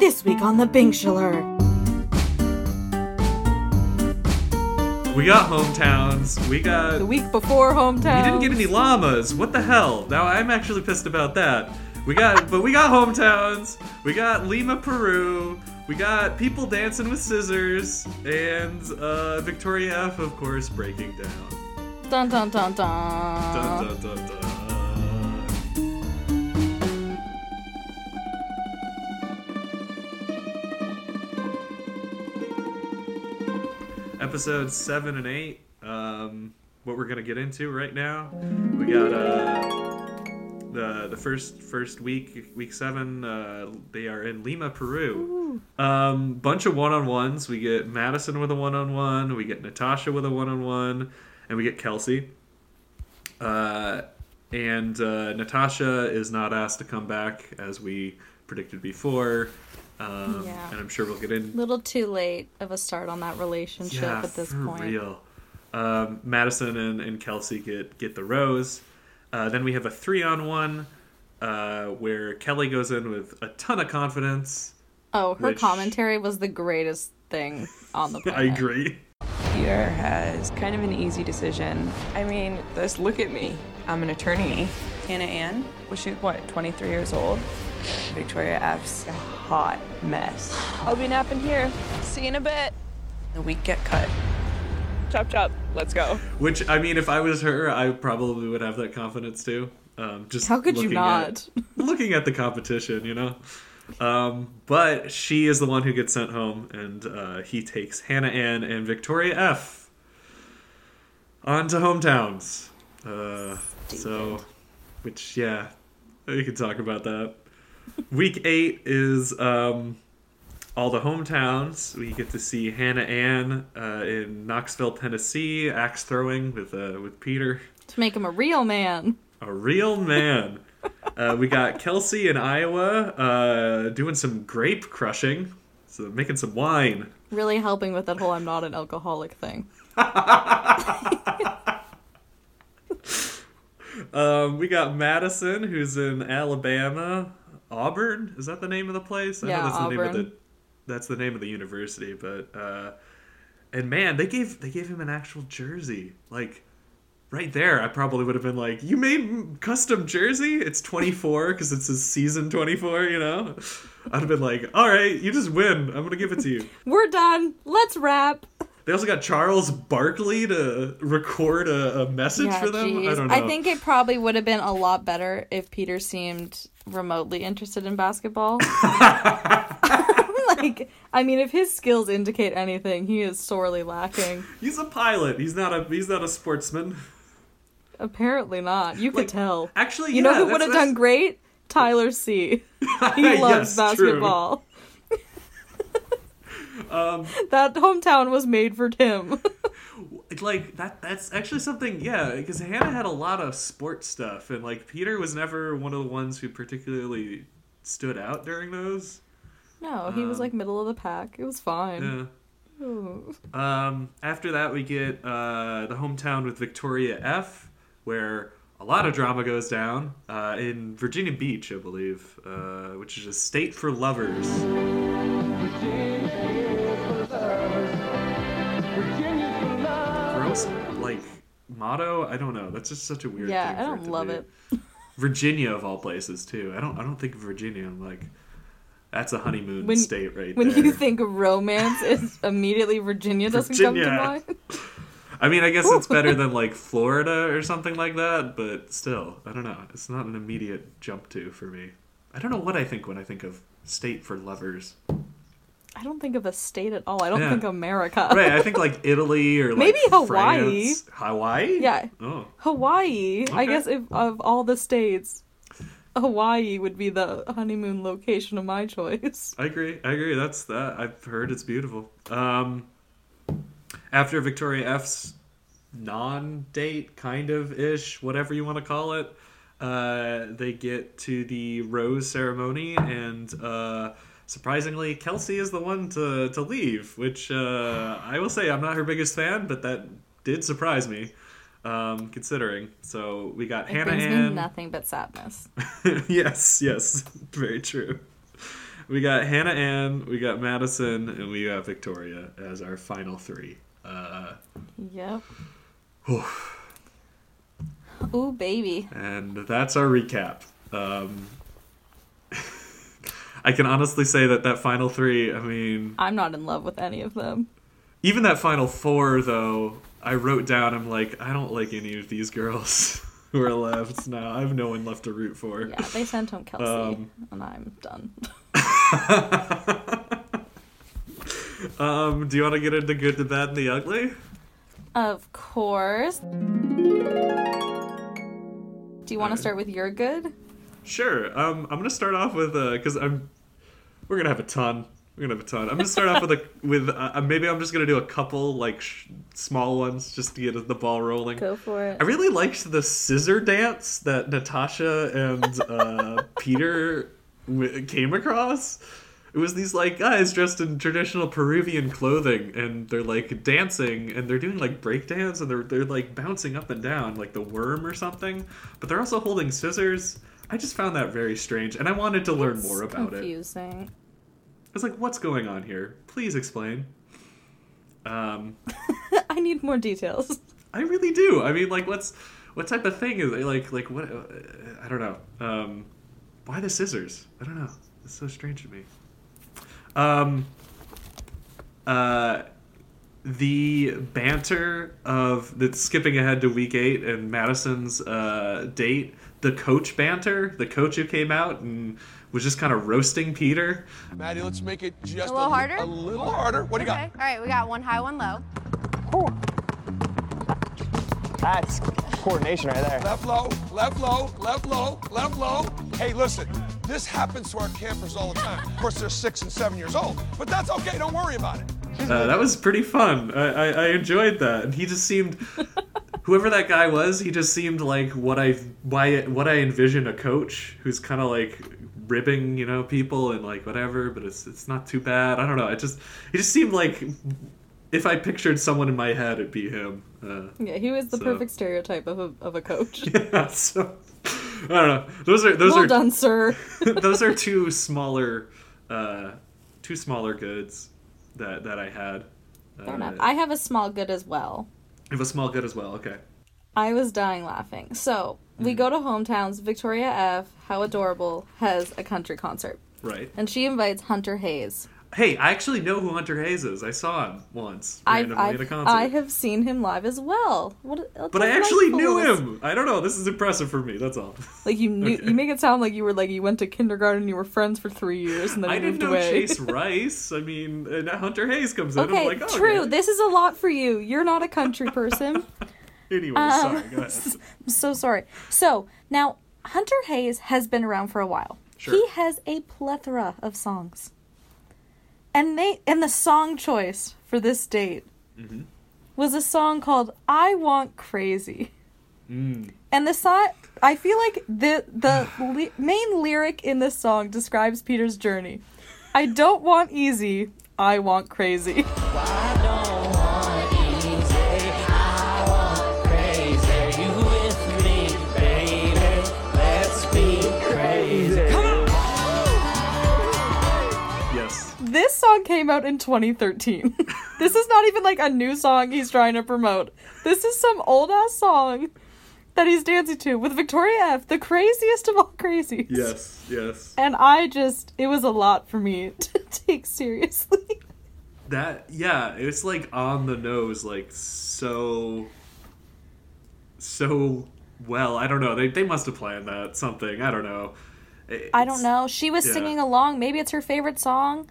This week on the Bingshiller. We got hometowns. We got. The week before hometown. We didn't get any llamas. What the hell? Now I'm actually pissed about that. We got, but we got hometowns. We got Lima, Peru. We got people dancing with scissors, and uh, Victoria F, of course, breaking down. Dun dun dun dun. Dun, dun, dun, dun. Episodes seven and eight. Um, what we're gonna get into right now. We got uh, the the first first week, week seven. Uh, they are in Lima, Peru. Um, bunch of one on ones. We get Madison with a one on one. We get Natasha with a one on one, and we get Kelsey. Uh, and uh, Natasha is not asked to come back as we predicted before. Um, Yeah. And I'm sure we'll get in. A little too late of a start on that relationship Yeah, at this for point. real. Um, Madison and, and Kelsey get get the rose. Uh, then we have a three on one uh, where Kelly goes in with a ton of confidence. Oh, her Which- commentary was the greatest thing on the planet. I agree. Peter has kind of an easy decision. I mean, just look at me. I'm an attorney. Hannah Ann, was she, what, 23 years old? Victoria F's a hot mess. I'll be napping here. See you in a bit. The week get cut. Chop chop. Let's go. Which I mean, if I was her, I probably would have that confidence too. Um, just How could you looking not? At, looking at the competition, you know. Um, but she is the one who gets sent home, and uh, he takes Hannah Ann and Victoria F. on to hometowns. Uh, so, which yeah, we could talk about that. Week eight is um, all the hometowns. We get to see Hannah Ann uh, in Knoxville, Tennessee, axe throwing with uh, with Peter, To make him a real man. a real man. uh, we got Kelsey in Iowa uh, doing some grape crushing, so making some wine. Really helping with that whole I'm not an alcoholic thing. Um, we got Madison, who's in Alabama. Auburn is that the name of the place? I Yeah, know that's the name of the that's the name of the university, but uh, and man, they gave they gave him an actual jersey. Like right there, I probably would have been like, "You made custom jersey? It's 24 because it's his season 24." You know, I'd have been like, "All right, you just win. I'm gonna give it to you." We're done. Let's wrap. They also got Charles Barkley to record a, a message for them. I don't know. I think it probably would have been a lot better if Peter seemed remotely interested in basketball. like, I mean, if his skills indicate anything, he is sorely lacking. he's a pilot. He's not a he's not a sportsman. Apparently not. You could Like, tell. Actually, You yeah, know who would have done great? Tyler C. He loves true. basketball. Um, That hometown was made for Tim. Like that. That's actually something. Yeah, because Hannah had a lot of sports stuff, and like Peter was never one of the ones who particularly stood out during those. no, he was Um, like middle of the pack. It was fine. Yeah. Ooh. Um, after that, we get uh, the hometown with Victoria F, where a lot of drama goes down uh, in Virginia Beach, I believe, uh, which is a state for lovers. Motto. I don't know. That's just such a weird. Yeah, thing I don't to love it. Virginia of all places too. I don't. I don't think Virginia. I'm like, that's a honeymoon When- state right When there. you think romance, it's immediately Virginia doesn't come to Virginia. mind. I mean, I guess it's better than like Florida or something like that, but still, I don't know. It's not an immediate jump to for me. I don't know what I think when I think of state for lovers. I don't think of a state at all. I don't Yeah. think America. Right, I think like Italy or like Maybe Hawaii. France. Hawaii? Yeah. Oh. Hawaii. I guess if of all the states, Hawaii would be the honeymoon location of my choice. I agree. I agree. That's that. I've heard it's beautiful. Um, after Victoria F's non-date, kind of ish, whatever you want to call it, uh, they get to the rose ceremony, and uh, surprisingly, Kelsey is the one to to leave. Which uh, I will say, I'm not her biggest fan, but that did surprise me. um, considering. So we got It Hannah Ann. nothing but sadness. yes, yes, very true. we got Hannah Ann, we got Madison, and we got Victoria as our final three. Uh, Yep. Ooh, baby. and that's our recap. Um, I can honestly say that that final three. I mean, I'm not in love with any of them. even that final four though. I wrote down. I'm like, I don't like any of these girls who are left now. I have no one left to root for. Yeah, they sent home Kelsey, Um, and I'm done. um, do you want to get into good, the bad, and the ugly? of course. Do you want to start with your good? Sure. Um, I'm gonna start off with because I'm. We're gonna have a ton. We're gonna have a ton. I'm gonna start off with a with uh, maybe I'm just gonna do a couple like sh- small ones just to get the ball rolling. Go for it. I really liked the scissor dance that Natasha and uh, Peter w- came across. It was these like guys dressed in traditional Peruvian clothing, and they're like dancing, and they're doing like breakdance, and they're they're like bouncing up and down like the worm or something. But they're also holding scissors. I just found that very strange, and I wanted to learn It's more about it. confusing. I was like, "What's going on here? Please explain." Um, I need more details. I really do. I mean, like, what's what type of thing is it? like like what? Uh, I don't know. Um, why the scissors? I don't know. It's so strange to me. Um, uh, the banter of that's skipping ahead to week eight and Madison's uh, date. The coach banter. The coach who came out and was just kind of roasting Peter. Maddie, let's make it just A little harder? A little harder. What do you Okay. All right, we got one high, one low. Four. That's coordination right there. Left low, left low, left low, left low. Hey, listen, this happens to our campers all the time. Of course, they're six and seven years old, but that's okay. Don't worry about it. Uh, that was pretty fun. I, I, I enjoyed that, and he just seemed, whoever that guy was, he just seemed like what I why what I envision a coach who's kind of like ribbing you know people and like whatever, but it's it's not too bad. I don't know. It just he just seemed like if I pictured someone in my head, it'd be him. Uh, Yeah, he was the So- perfect stereotype of a, of a coach. yeah, so I don't know. Those are those well are done, sir. those are two smaller uh, two smaller goods that that I had. Fair Uh, enough. I have a small good as well. I was a small good as well. Okay. I was dying laughing. So we go to hometowns. Victoria F. How adorable has a country concert, Right. and she invites Hunter Hayes. Hey, I actually know who Hunter Hayes is. I saw him once I've, randomly at a I've concert. I have seen him live as well. What? but I actually knew him. I don't know. This is impressive for me. That's all. Like you knew. Okay. You make it sound like you were like you went to kindergarten. And You were friends for three years, and then I you didn't moved know away. Chase Rice. I mean, and Hunter Hayes comes in. okay, I'm like, oh, true. okay. This is a lot for you. You're not a country person. Anyway, Um, sorry. Go ahead. I'm so sorry. So now Hunter Hayes has been around for a while. Sure. He has a plethora of songs, and they and the song choice for this date Mm-hmm. was a song called "I Want Crazy." Mm. And the song, I feel like the the li- main lyric in this song describes Peter's journey. I don't want easy. I want crazy. This song came out in 2013. this is not even like a new song he's trying to promote. This is some old ass song that he's dancing to with Victoria F, the craziest of all crazies. Yes. Yes. And I just, it was a lot for me to take seriously. That yeah, it's like on the nose, like so so well. I don't know. They they must have planned that something. I don't know. I don't know. She was yeah. singing along. Maybe it's her favorite song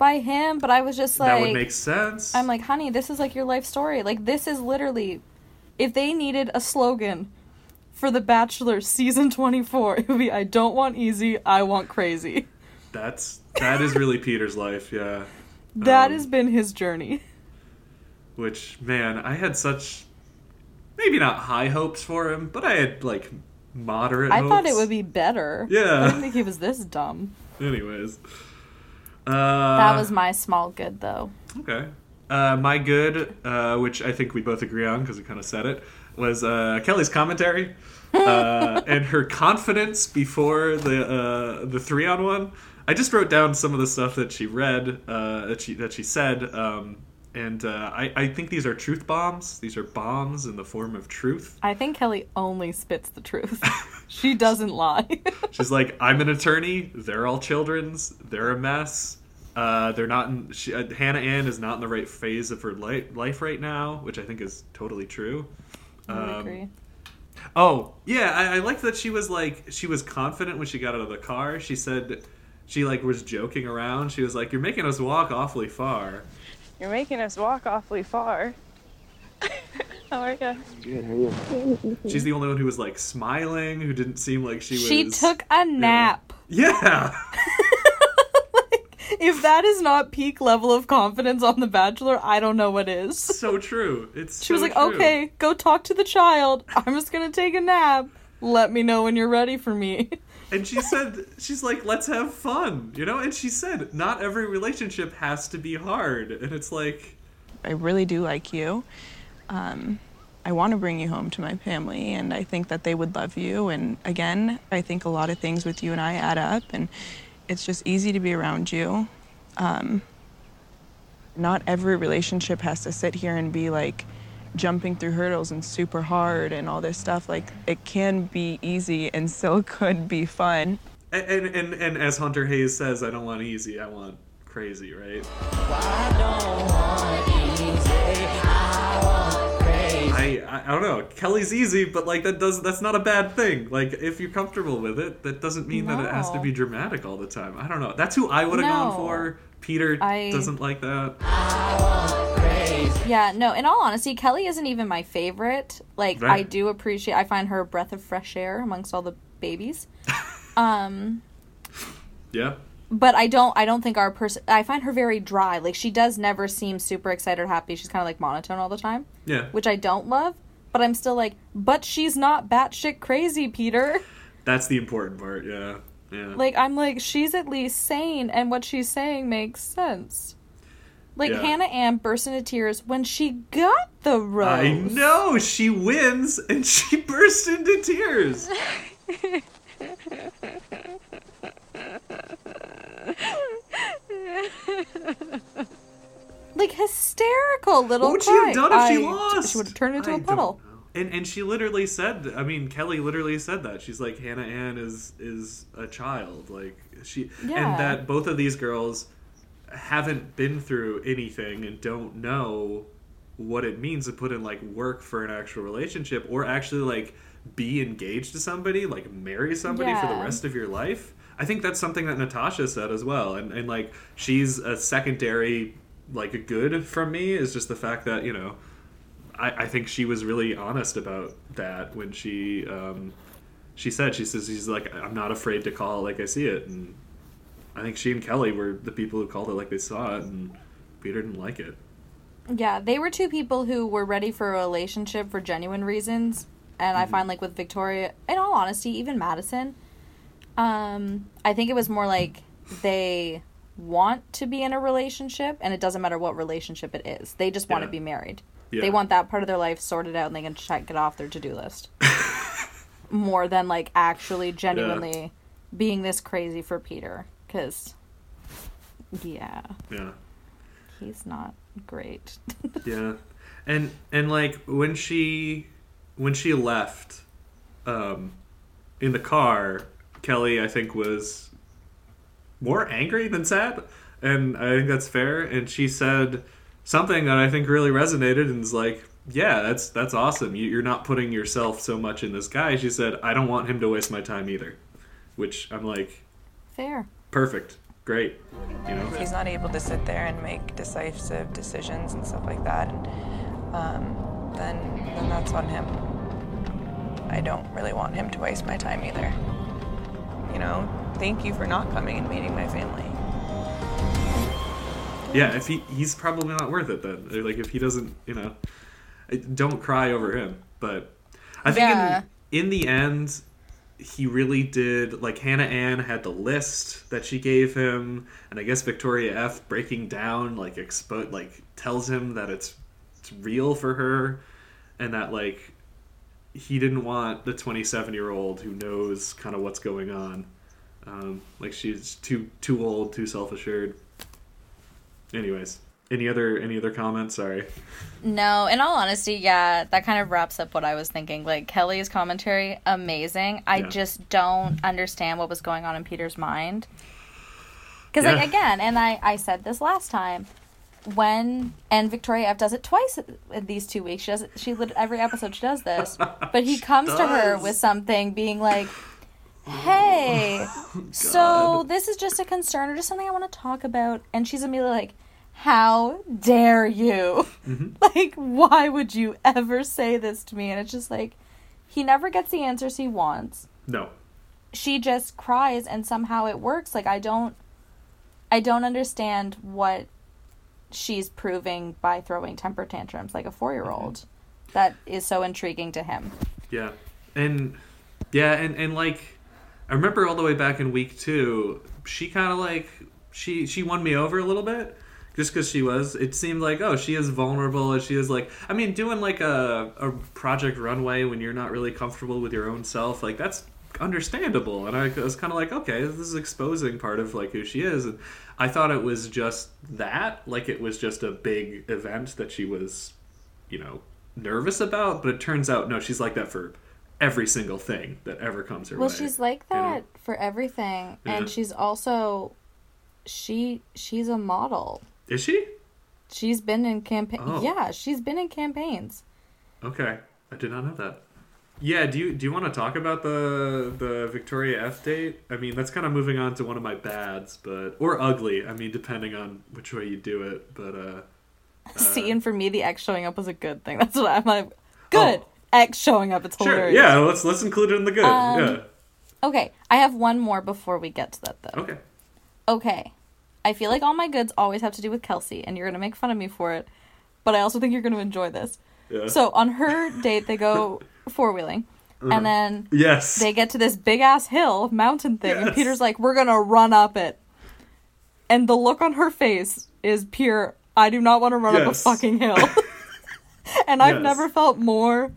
by him, but I was just like, that would make sense. I'm like, honey, this is like your life story. Like, this is literally, if they needed a slogan for The Bachelor season 24, it would be, I don't want easy, I want crazy. that's that is really Peter's life. Yeah. That Um, has been his journey. Which man, I had such maybe not high hopes for him, but I had like moderate. I thought it would be better. Yeah. I didn't think he was this dumb. Anyways, uh, That was my small good, though. okay. Uh, my good, uh, which I think we both agree on because we kind of said it, was uh, Kelly's commentary uh, and her confidence before the uh, the three on one. I just wrote down some of the stuff that she read uh, that she that she said, um, and uh, I I think these are truth bombs. These are bombs in the form of truth. I think Kelly only spits the truth. she doesn't lie. She's like, I'm an attorney. They're all children's. They're a mess. Uh, they're not in. She, uh, Hannah Ann is not in the right phase of her li- life right now, which I think is totally true. I Um, agree. Oh yeah, I, I liked that she was like she was confident when she got out of the car. She said she like was joking around. She was like, "You're making us walk awfully far." You're making us walk awfully far. How are you? Good, how are you? She's the only one who was like smiling, who didn't seem like she was. She took a nap. Yeah. If that is not peak level of confidence on The Bachelor, I don't know what is. so true. It's. She was like, true. okay, go talk to the child. I'm just gonna take a nap. Let me know when you're ready for me. And she said, she's like, let's have fun, you know? And she said, not every relationship has to be hard. And it's like, I really do like you. Um, I want to bring you home to my family, and I think that they would love you. And again, I think a lot of things with you and I add up, and it's just easy to be around you. Um, not every relationship has to sit here and be like jumping through hurdles and super hard and all this stuff. Like, it can be easy and still could be fun. and, and, and, as Hunter Hayes says, I don't want easy, I want crazy, right? I, I, I don't know. Kelly's easy, but like that does that's not a bad thing. Like if you're comfortable with it, that doesn't mean that it has to be dramatic all the time. I don't know. That's who I would have No. gone for. Peter I- doesn't like that. Yeah, no, in all honesty, Kelly isn't even my favorite. Like, Right. I do appreciate, I find her a breath of fresh air amongst all the babies. um, Yeah. but I don't, I don't think our person, I find her very dry. Like, she does never seem super excited or happy. She's kind of like monotone all the time, Yeah. which I don't love. But I'm still like, but she's not batshit crazy, Peter. That's the important part. Yeah. Yeah. Like, I'm like, she's at least sane, and what she's saying makes sense. Like, Yeah. Hannah Ann burst into tears when she got the rose. I know she wins and she burst into tears. like hysterical little What would she cry. have done if she I- lost? She would have turned into I a puddle. And and she literally said, I mean, Kelly literally said that. She's like Hannah Ann is is a child. Like she Yeah. and that both of these girls haven't been through anything and don't know what it means to put in like work for an actual relationship or actually like be engaged to somebody, like marry somebody for the rest of your life. I think that's something that Natasha said as well. And and like she's a secondary like a good from me is just the fact that, you know, I, I think she was really honest about that when she um, she said she says she's like I'm not afraid to call it like I see it and I think she and Kelly were the people who called it like they saw it and Peter didn't like it. Yeah, they were two people who were ready for a relationship for genuine reasons. And Mm-hmm. I find like with Victoria, in all honesty, even Madison, um, I think it was more like they want to be in a relationship and it doesn't matter what relationship it is. They just want Yeah. to be married. Yeah. They want that part of their life sorted out and they can check it off their to do list. More than like actually genuinely being this crazy for Peter. Because, yeah, Yeah. he's not great. Yeah. And and like when she when she left um in the car, Kelly I think was more angry than sad. And I think that's fair. And she said something that I think really resonated and is like, yeah, that's that's awesome. You, you're not putting yourself so much in this guy. She said, I don't want him to waste my time either. Which I'm like, Fair. perfect, great. You know, he's not able to sit there and make decisive decisions and stuff like that, and, um, then then that's on him. I don't really want him to waste my time either. You know, thank you for not coming and meeting my family. Yeah, if he he's probably not worth it then. Or, Like if he doesn't, you know, don't cry over him. But I think Yeah. in, in the end, he really did. Like Hannah Ann had the list that she gave him, and I guess Victoria F breaking down like expo like tells him that it's it's real for her, and that like he didn't want the 27 year old who knows kind of what's going on. Um, like she's too too old, too self assured. Anyways, any other any other comments? Sorry. No, in all honesty, yeah, that kind of wraps up what I was thinking. Like Kelly's commentary, amazing. I Yeah. just don't understand what was going on in Peter's mind. Because Yeah. like again, and I I said this last time, when and Victoria F does it twice in these two weeks. She does it. She every episode she does this, but he comes to her with something, being like. Hey, oh so this is just a concern or just something I want to talk about. And she's immediately like, How dare you? Mm-hmm. Like, why would you ever say this to me? And it's just like, he never gets the answers he wants. No. She just cries and somehow it works. Like, I don't, I don't understand what she's proving by throwing temper tantrums like a four year old. Mm-hmm. That is so intriguing to him. Yeah, and yeah, and and like I remember all the way back in week two, she kind of like she she won me over a little bit just because she was. It seemed like oh she is vulnerable and she is like I mean doing like a a project runway when you're not really comfortable with your own self like that's understandable and i was kind of like okay this is exposing part of like who she is and i thought it was just that like it was just a big event that she was you know nervous about but it turns out no she's like that for every single thing that ever comes her Well, way she's like you know? that for everything, Yeah. and she's also she she's a model. is she She's been in campaign. Oh. Yeah, she's been in campaigns. okay i did not know that yeah do you do you want to talk about the the victoria f date i mean that's kind of moving on to one of my bads but or ugly i mean depending on which way you do it but uh See, and for me, the X showing up was a good thing. That's what I'm like. Good Oh. X showing up. It's sure hilarious. yeah let's let's include it in the good Um, yeah Okay, I have one more before we get to that though. okay Okay, I feel like all my goods always have to do with Kelsey, and you're gonna make fun of me for it, but I also think you're gonna enjoy this. yeah So on her date, they go four wheeling, Uh-huh. and then yes they get to this big ass hill mountain thing and Yes. peter's like we're gonna run up it and the look on her face is pure i do not want to run up a fucking hill and i've Yes. never felt more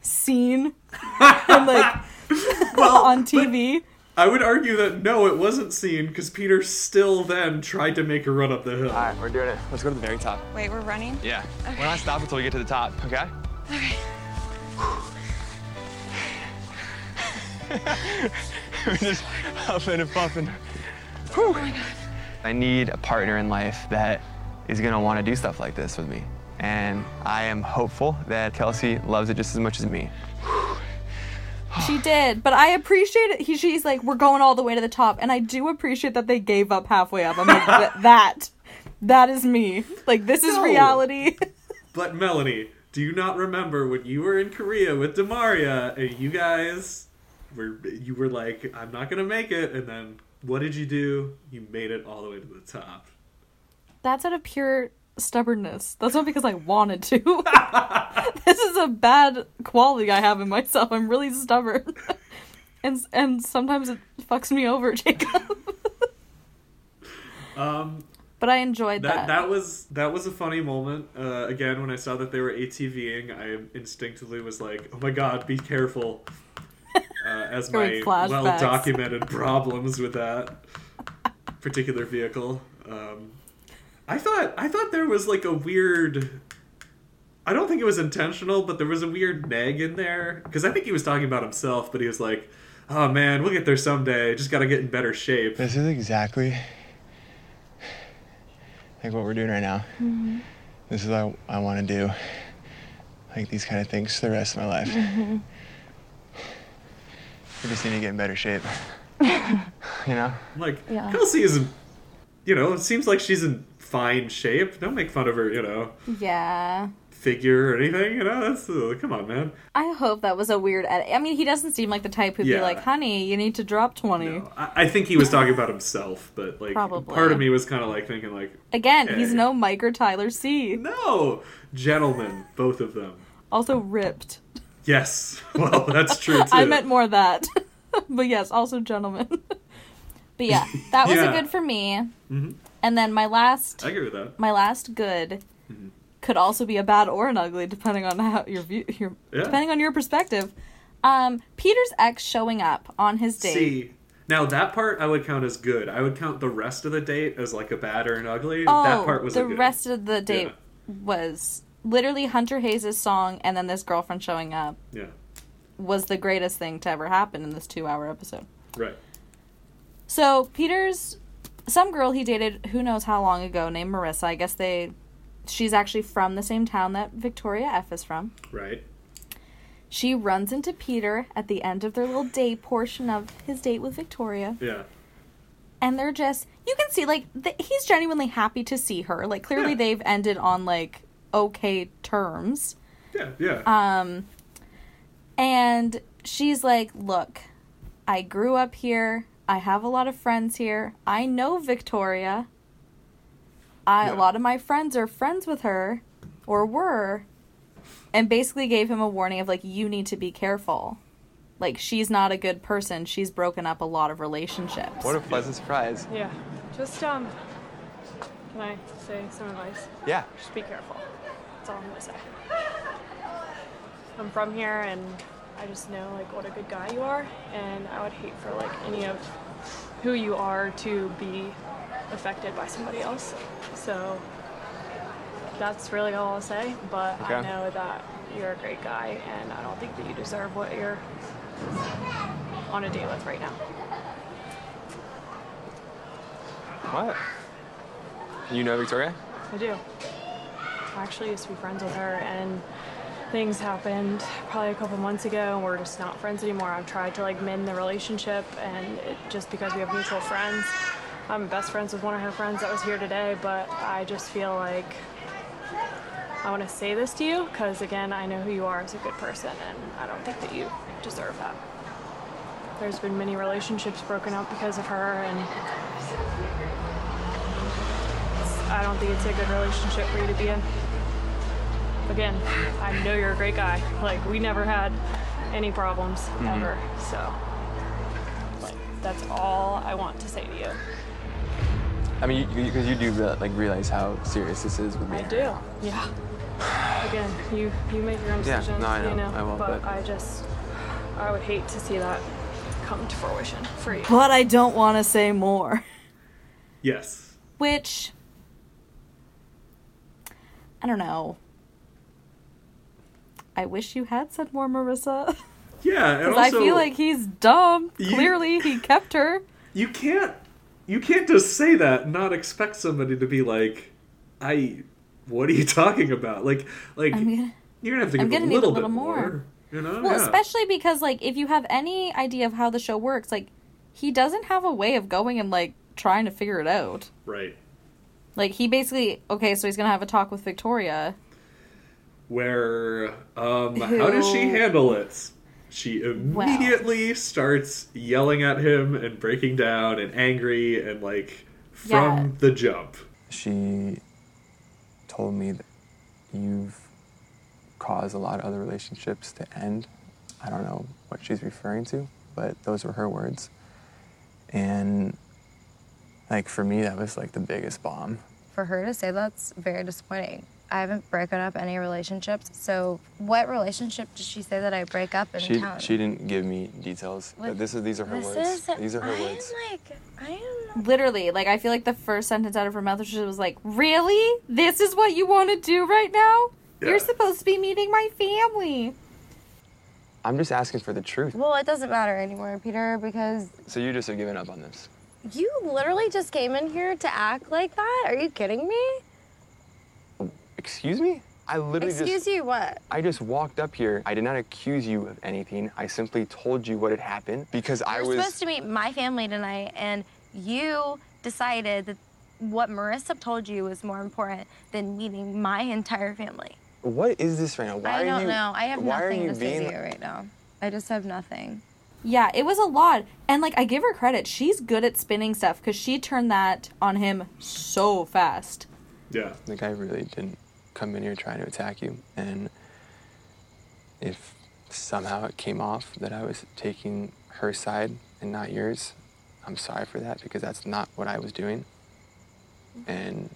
seen and like on tv I would argue that no, it wasn't seen because Peter still then tried to make a run up the hill. All right, we're doing it. Let's go to the very top. Wait, we're running? Yeah. We're not stopping until we get to the top, okay? Okay. we're just huffing and puffing. Oh Whew. I need a partner in life that is gonna wanna do stuff like this with me. And I am hopeful that Kelsey loves it just as much as me. she did but i appreciate it he, she's like we're going all the way to the top and i do appreciate that they gave up halfway up i'm like "Th- that that is me like this is No. reality But Melanie, do you not remember when you were in Korea with Demaria and you guys were you were like, I'm not gonna make it, and then what did you do? You made it all the way to the top. That's out of pure stubbornness. That's not because I wanted to. this is a bad quality I have in myself. I'm really stubborn. and and sometimes it fucks me over, Jacob. Um, but I enjoyed that that. that was that was a funny moment. Uh, again, when I saw that they were ATVing, I instinctively was like, "Oh my god, be careful!" Uh, as my well documented problems with that particular vehicle. Um, I thought I thought there was like a weird. I don't think it was intentional, but there was a weird nag in there because I think he was talking about himself, but he was like, "Oh man, we'll get there someday. Just got to get in better shape." This is exactly like what we're doing right now. Mm-hmm. This is what I want to do. Like these kind of things for the rest of my life. Mm-hmm. We just need to get in better shape. you know? Like Yeah. Kelsey isn't, you know, it seems like she's in fine shape. Don't make fun of her, you know, yeah. figure or anything. You know, that's uh, come on, man. I hope that was a weird edit. I mean, he doesn't seem like the type who'd be like, "Honey, you need to drop 20." No, I, I think he was talking about himself, but like Probably. part of me was kind of like thinking like, Again, he's no Mike or Tyler C. no, gentlemen, both of them. Also ripped. Yes, well, that's true too. I meant more that. but yes, also gentlemen. but yeah, that was Yeah. a good for me. Mhm. And then my last I agree with that. my last good Mm-hmm. could also be a bad or an ugly depending on how your view your Yeah. depending on your perspective. Um, Peter's ex showing up on his date. See, now that part I would count as good. I would count the rest of the date as like a bad or an ugly. oh, that part was the a good. rest of the date Yeah. was literally Hunter Hayes' song and then this girlfriend showing up Yeah, was the greatest thing to ever happen in this two hour episode. right. So Peter's some girl he dated who knows how long ago named Marissa. I guess they she's actually from the same town that Victoria F is from. Right. She runs into Peter at the end of their little date portion of his date with Victoria. Yeah. And they're just you can see like th- he's genuinely happy to see her. Like clearly Yeah. they've ended on like okay terms. Yeah. Yeah. Um and she's like, "Look, I grew up here. I have a lot of friends here. I know Victoria. I, Yeah. A lot of my friends are friends with her, or were, and basically gave him a warning of like, you need to be careful. Like, she's not a good person. She's broken up a lot of relationships. What a pleasant surprise. Yeah. Just, um, can I say some advice? Yeah. Just be careful. That's all I'm gonna say. I'm from here and I just know like what a good guy you are and I would hate for like any of who you are to be affected by somebody else. So that's really all I'll say, but I know that you're a great guy and I don't think that you deserve what you're on a date with right now. What? You know Victoria? I do. I actually used to be friends with her, and things happened probably a couple months ago, and we're just not friends anymore. I've tried to like mend the relationship, and it, just because we have mutual friends, I'm best friends with one of her friends that was here today, but I just feel like I want to say this to you because, again, I know who you are as a good person, and I don't think that you deserve that. There's been many relationships broken up because of her, and I don't think it's a good relationship for you to be in. Again, I know you're a great guy. Like we never had any problems mm-hmm. ever. So like that's all I want to say to you. I mean, because you, 'cause you do like realize how serious this is with me. I do. Yeah. Again, you you make your own Yeah, decisions, no, I know. you know. I will, but, but- I just I would hate to see that come to fruition for you. But I don't want to say more. yes. Which I don't know. I wish you had said more, Marissa. Yeah. And Because I feel like he's dumb. You- Clearly, he kept her. you can't you can't just say that and not expect somebody to be like, I. What are you talking about? Like, like gonna- you're gonna have to give a need a little, little bit more. more. You know? Well, Yeah. especially because, like, if you have any idea of how the show works, like, he doesn't have a way of going and, like, trying to figure it out. right. Like, he basically, okay, so he's gonna have a talk with Victoria. Where um how does she handle it she immediately starts yelling at him and breaking down and angry and like from Yeah. the jump She told me that you've caused a lot of other relationships to end. I don't know what she's referring to, but those were her words. And like for me, that was like the biggest bomb. For her to say that's very disappointing. I haven't broken up any relationships. So, what relationship did she say that I break up in She town? she didn't give me details, Like, but this is these are her this words. is. these are her I'm words. like, I am not. Literally, like, I feel like the first sentence out of her mouth she was like, Really? This is what you want to do right now? Yeah. You're supposed to be meeting my family. I'm just asking for the truth. Well, it doesn't matter anymore, Peter, because So you just have given up on this. you literally just came in here to act like that. Are you kidding me? Excuse me? I literally Excuse just you, what? I just walked up here. I did not accuse you of anything. I simply told you what had happened because I You're was supposed to meet my family tonight, and you decided that what Marissa told you was more important than meeting my entire family. What is this right now? Why I don't you know. I have nothing are you to say to you right now. I just have nothing. Yeah, it was a lot. And, like, I give her credit. She's good at spinning stuff because she turned that on him so fast. yeah The guy really didn't come in here trying to attack you and if somehow it came off that I was taking her side and not yours, I'm sorry for that because that's not what I was doing. Mm-hmm. And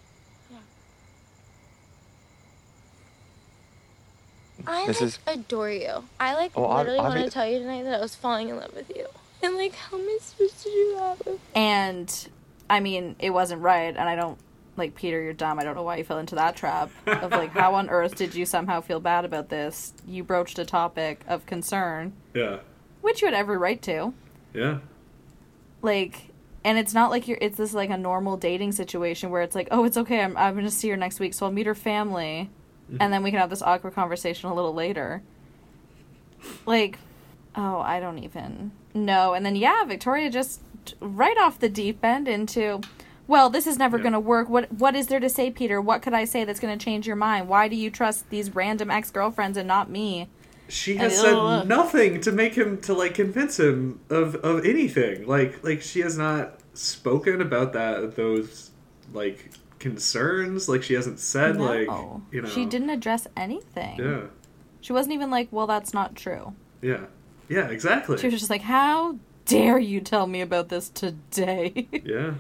I This like is- adore you. I like I- literally I want to tell you tonight that I was falling in love with you. And like, how am I supposed to do that? And I mean, it wasn't right, and I don't like Peter. You're dumb. I don't know why you fell into that trap of like, how on earth did you somehow feel bad about this? You broached a topic of concern, Yeah. which you had every right to. Yeah. Like, and it's not like you're. It's this like a normal dating situation where it's like, oh, it's okay. I'm I'm gonna see her next week, so I'll meet her family, and mm-hmm. then we can have this awkward conversation a little later. Like, oh, I don't even know. And then yeah, Victoria just right off the deep end into. Well, this is never Yeah. going to work. What what is there to say, Peter? What could I say that's going to change your mind? Why do you trust these random ex-girlfriends and not me? She And has ugh. said nothing to make him to like convince him of of anything. Like like she has not spoken about that those like concerns. Like she hasn't said like you know She didn't address anything. Yeah. She wasn't even like, "Well, that's not true." Yeah. Yeah, exactly. She was just like, "How dare you tell me about this today?" Yeah.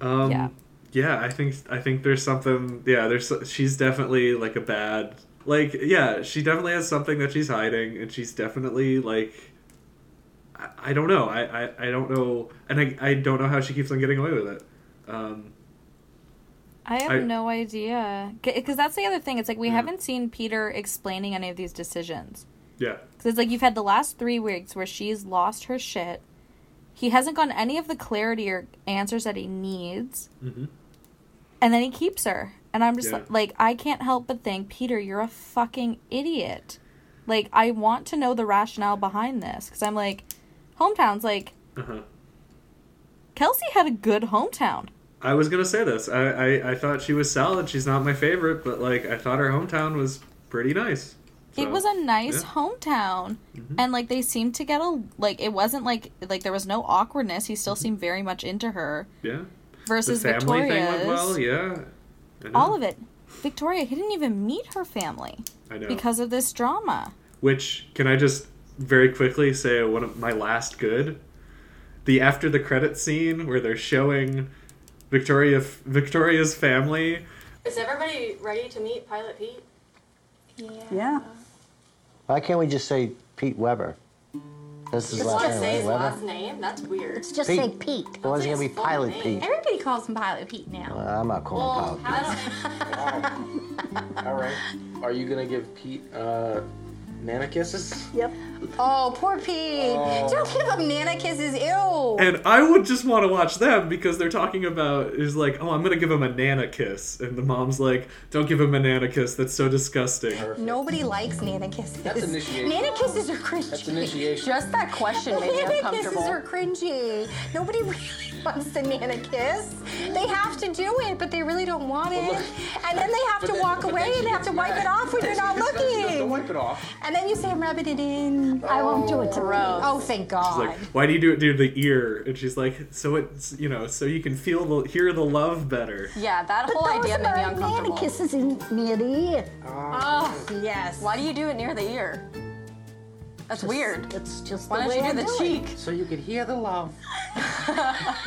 Um, Yeah. yeah. I think I think there's something. Yeah, there's she's definitely like a bad. Like yeah, she definitely has something that she's hiding, and she's definitely like. I, I don't know. I, I, I don't know, and I, I don't know how she keeps on getting away with it. Um, I have I- no idea. Because that's the other thing. It's like we Yeah. haven't seen Peter explaining any of these decisions. yeah, Because it's like you've had the last three weeks where she's lost her shit. He hasn't gotten any of the clarity or answers that he needs. Mhm. And then he keeps her. And I'm just Yeah. like, I can't help but think, Peter, you're a fucking idiot. Like, I want to know the rationale behind this. Because I'm like, hometown's like, uh huh. Kelsey had a good hometown. I was gonna say this. I, I, I thought she was solid. She's not my favorite, but like I thought her hometown was pretty nice. It was a nice yeah. hometown Mhm. and like they seemed to get a like it wasn't like like there was no awkwardness he still seemed very much into her Yeah. versus the family victoria's thing went well. Yeah. All of it victoria he didn't even meet her family I know. because of this drama Which can I just very quickly say one of my last good, the after the credit scene where they're showing Victoria Victoria's family. Is everybody ready to meet Pilot Pete? Yeah. Why can't we just say Pete Weber? That's his Just last want to name, say right? his Weber? last name? That's weird. Just Pete. say Pete. Why was it gonna be his full Pilot name. Pete? Everybody calls him Pilot Pete now. Uh, I'm not calling Well, him Pilot Pete. All right. Are you gonna give Pete uh, nana kisses? Yep. Oh, poor Pete. Oh. Don't give him nana kisses. Ew. And I would just want to watch them because they're talking about is like, oh, I'm gonna give him a nana kiss, and the mom's like, don't give him a nana kiss. That's so disgusting. Nobody likes nana kisses. That's initiation. Nana kisses are cringy. That's initiation. Just that question made me Nana kisses are cringy. Nobody really wants the nana kiss. They have to do it, but they really don't want it. And then they have to then- walk away then she and have to wipe mad. it off when you're not gets mad. She goes, looking. Don't wipe it off. And then you say, I'm rubbing it in. I won't do it to Gross. Oh, thank God. She's like, why do you do it near the ear? And she's like, so it's you know, so you can feel the hear the love better. Yeah, that whole Those idea made me are uncomfortable. Nana kisses in near the ear. Oh, yes. Why do you do it near the ear? That's Just- weird. It's just Why the don't way you I do the it. cheek? So you could hear the love.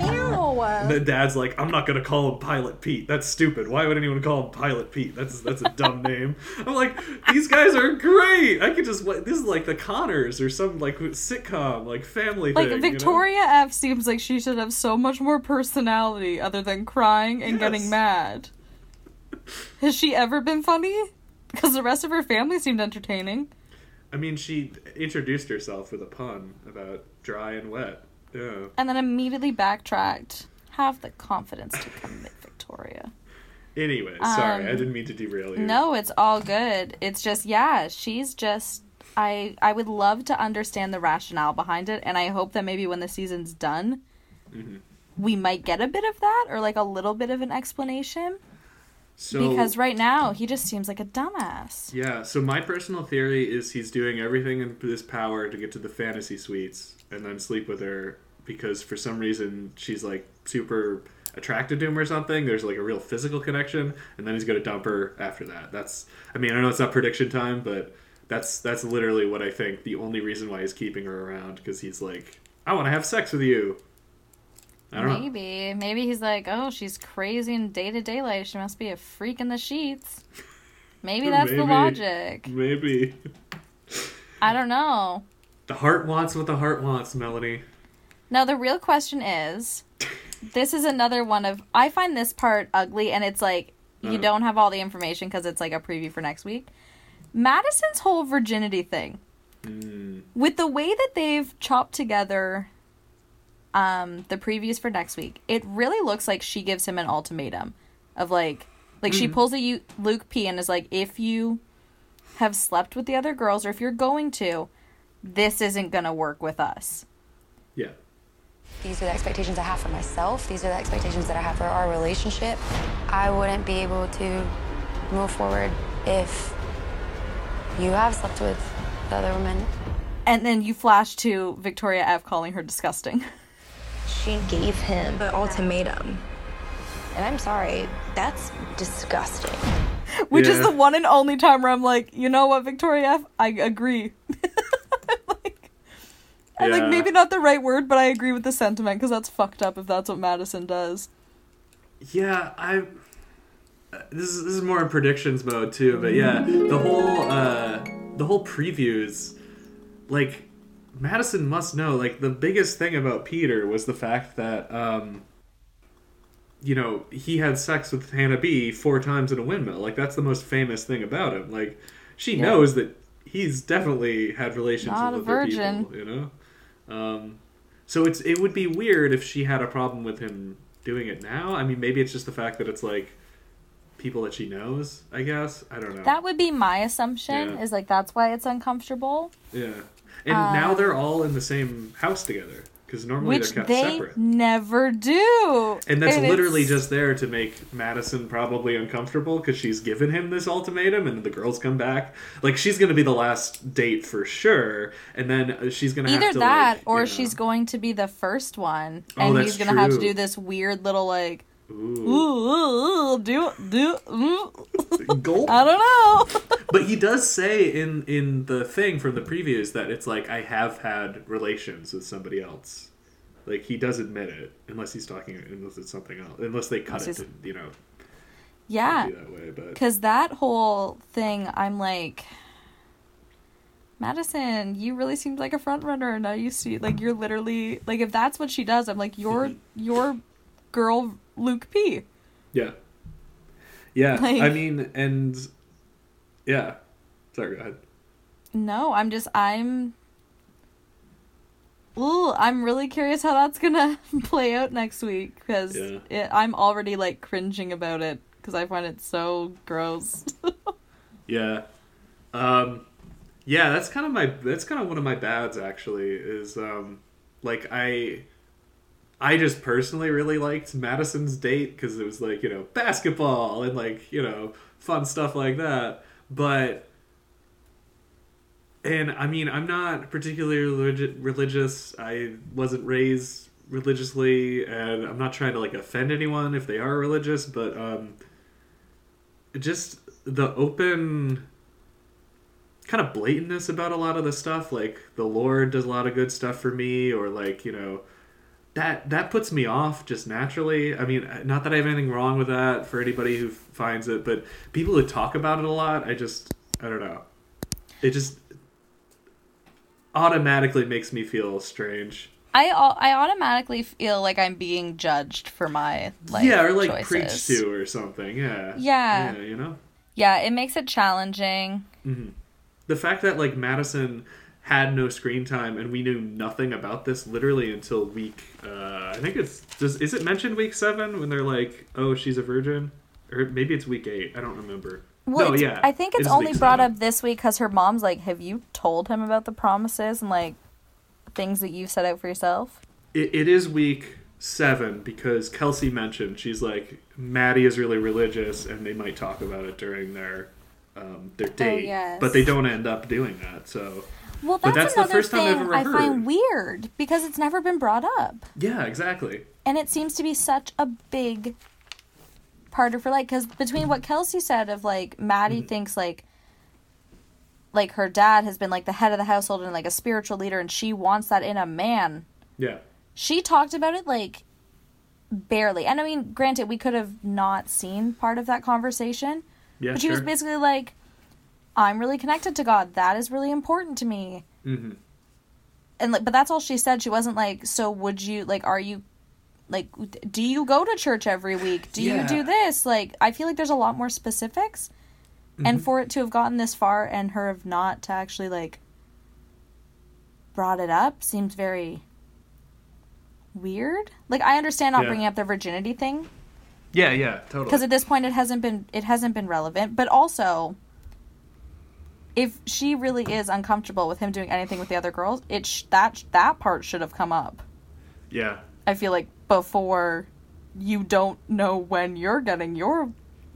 Ew. And the dad's like, I'm not gonna call him Pilot Pete. That's stupid. Why would anyone call him Pilot Pete? That's that's a dumb name. I'm like, these guys are great. I could just this is like the Conners or some like sitcom like family Like thing. you know? Victoria F seems like she should have so much more personality other than crying and getting mad. Has she ever been funny? Because the rest of her family seemed entertaining. I mean, she introduced herself with a pun about dry and wet. Yeah. and then immediately backtracked have the confidence to commit victoria Anyway, sorry, Um, I didn't mean to derail you. No, it's all good. It's just yeah, she's just I I would love to understand the rationale behind it and I hope that maybe when the season's done Mhm. we might get a bit of that or like a little bit of an explanation So because right now he just seems like a dumbass. Yeah, so my personal theory is he's doing everything in his power to get to the fantasy suites and then sleep with her because for some reason she's like super attracted to him or something. There's like a real physical connection, and then he's gonna dump her after that. That's I mean I know it's not prediction time, but that's that's literally what I think. The only reason why he's keeping her around because he's like I want to have sex with you. Don't know. Maybe. Maybe he's like, "Oh, she's crazy in day-to-day life. She must be a freak in the sheets." Maybe that's the logic. Maybe. I don't know. The heart wants what the heart wants, Melanie. Now the real question is this is another one of I find this part ugly and it's like you Uh. don't have all the information because it's like a preview for next week. Madison's whole virginity thing. With the way that they've chopped together um the previews for next week, it really looks like she gives him an ultimatum of like like she Mhm. pulls a U- Luke P and is like if you have slept with the other girls or if you're going to, this isn't going to work with us. Yeah. These are the expectations I have for myself. These are the expectations that I have for our relationship. I wouldn't be able to move forward if you have slept with the other women. And then you flash to Victoria F calling her disgusting. She gave him an ultimatum. And I'm sorry, that's disgusting. Which is the one and only time where I'm like, you know what, Victoria F, I agree. Like Yeah. maybe not the right word, but I agree with the sentiment because that's fucked up if that's what Madison does. Yeah, I. This is this is more in predictions mode too, but yeah, the whole uh the whole previews, like Madison must know. Like the biggest thing about Peter was the fact that um, you know, he had sex with Hannah B four times in a windmill. Like that's the most famous thing about him. Like she Yeah. knows that he's definitely had relations Not a with other virgin. people. You know, um, so it's it would be weird if she had a problem with him doing it now. I mean, maybe it's just the fact that it's like people that she knows. I guess I don't know. That would be my assumption. Yeah. Is like that's why it's uncomfortable, yeah, and Uh, now they're all in the same house together because normally they're kept they separate. never do. And that's it's- literally just there to make Madison probably uncomfortable because she's given him this ultimatum, and the girls come back. Like she's gonna be the last date for sure, and then uh, she's gonna either that like, or you know- she's going to be the first one, and that's he's gonna have to do this weird little like. Ooh. Ooh, ooh, ooh, do do. mm. Gulp. I don't know. but he does say in in the thing from the previews that it's like I have had relations with somebody else. Like he does admit it, unless he's talking, unless it's something else, unless they cut Unless it, to, you know, Yeah. be that Because that whole thing, I'm like, Madison, you really seemed like a front runner. and Now you see, like, you're literally like, if that's what she does, I'm like, you're your girl, Luke P. yeah, yeah. Like- I mean, and yeah. Sorry, go ahead. No, I'm just, I'm. Ooh, I'm really curious how that's gonna play out next week because Yeah. I'm already like cringing about it because I find it so gross. Yeah. Um yeah, that's kind of my that's kind of one of my bads actually is um like I I just personally really liked Madison's date cuz it was like, you know, basketball and like, you know, fun stuff like that. But and I mean, I'm not particularly religi- religious. I wasn't raised religiously and I'm not trying to like offend anyone if they are religious, but um just the open kind of blatantness about a lot of the stuff like the lord does a lot of good stuff for me or like you know that that puts me off just naturally i mean not that i have anything wrong with that for anybody who finds it but people who talk about it a lot i just i don't know it just automatically makes me feel strange I I automatically feel like I'm being judged for my like yeah or like choices. preached to or something yeah Yeah. yeah you know Yeah, it makes it challenging. hmm The fact that like Madison had no screen time and we knew nothing about this literally until week. Uh, I think it's does is it mentioned week seven when they're like, oh, she's a virgin, or maybe it's week eight. I don't remember. Well, no, yeah, I think it it's only brought seven. up this week because her mom's like, "Have you told him about the promises and like things that you've set out for yourself?" It, it is week seven because Kelsey mentioned she's like Maddie is really religious and they might talk about it during their um, their date, yes. but they don't end up doing that. So Well, But that's, that's the another first time thing I've ever I heard. find weird because it's never been brought up, yeah, exactly. and it seems to be such a big part of her life. Because between what Kelsey said of like Maddie Mm-hmm. thinks like like her dad has been like the head of the household and like a spiritual leader, and she wants that in a man. Yeah. she talked about it like barely and i mean granted we could have not seen part of that conversation Yeah, but she was basically like, "I'm really connected to God. That is really important to me." Mm-hmm. And like, but that's all she said. She wasn't like, "So would you like? Are you like? Do you go to church every week? Do Yeah. you do this?" Like, I feel like there's a lot more specifics, and Mhm. for it to have gotten this far and her have not to actually like brought it up seems very weird. Like, I understand not Yeah. bringing up the virginity thing Yeah, yeah, totally. because at this point it hasn't been it hasn't been relevant but also if she really is uncomfortable with him doing anything with the other girls it sh- that that part should have come up yeah, i feel like before you don't know when you're getting your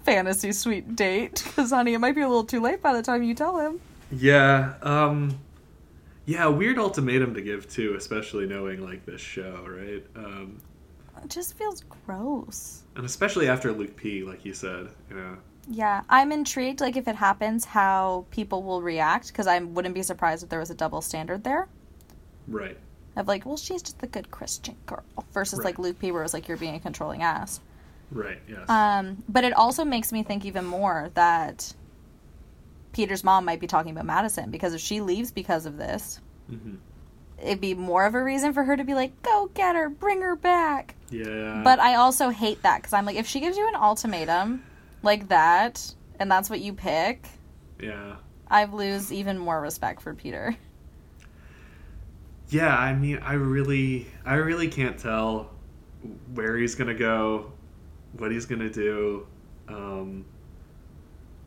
fantasy suite date because honey it might be a little too late by the time you tell him yeah, um, yeah. Weird ultimatum to give too, especially knowing like this show, right? Um, it just feels gross and especially after Luke P, like you said, you know. Yeah i'm intrigued like if it happens how people will react because i wouldn't be surprised if there was a double standard there Right. of like, well, she's just a good Christian girl versus Right. like Luke P, where it was like you're being a controlling ass. Right. Yes. Um, but it also makes me think even more that Peter's mom might be talking about Madison because if she leaves because of this, hmm it'd be more of a reason for her to be like, go get her, bring her back. Yeah. But I also hate that because I'm like, if she gives you an ultimatum like that, and that's what you pick, Yeah. I lose even more respect for Peter. Yeah, I mean, I really, I really can't tell where he's gonna go, what he's gonna do. Um,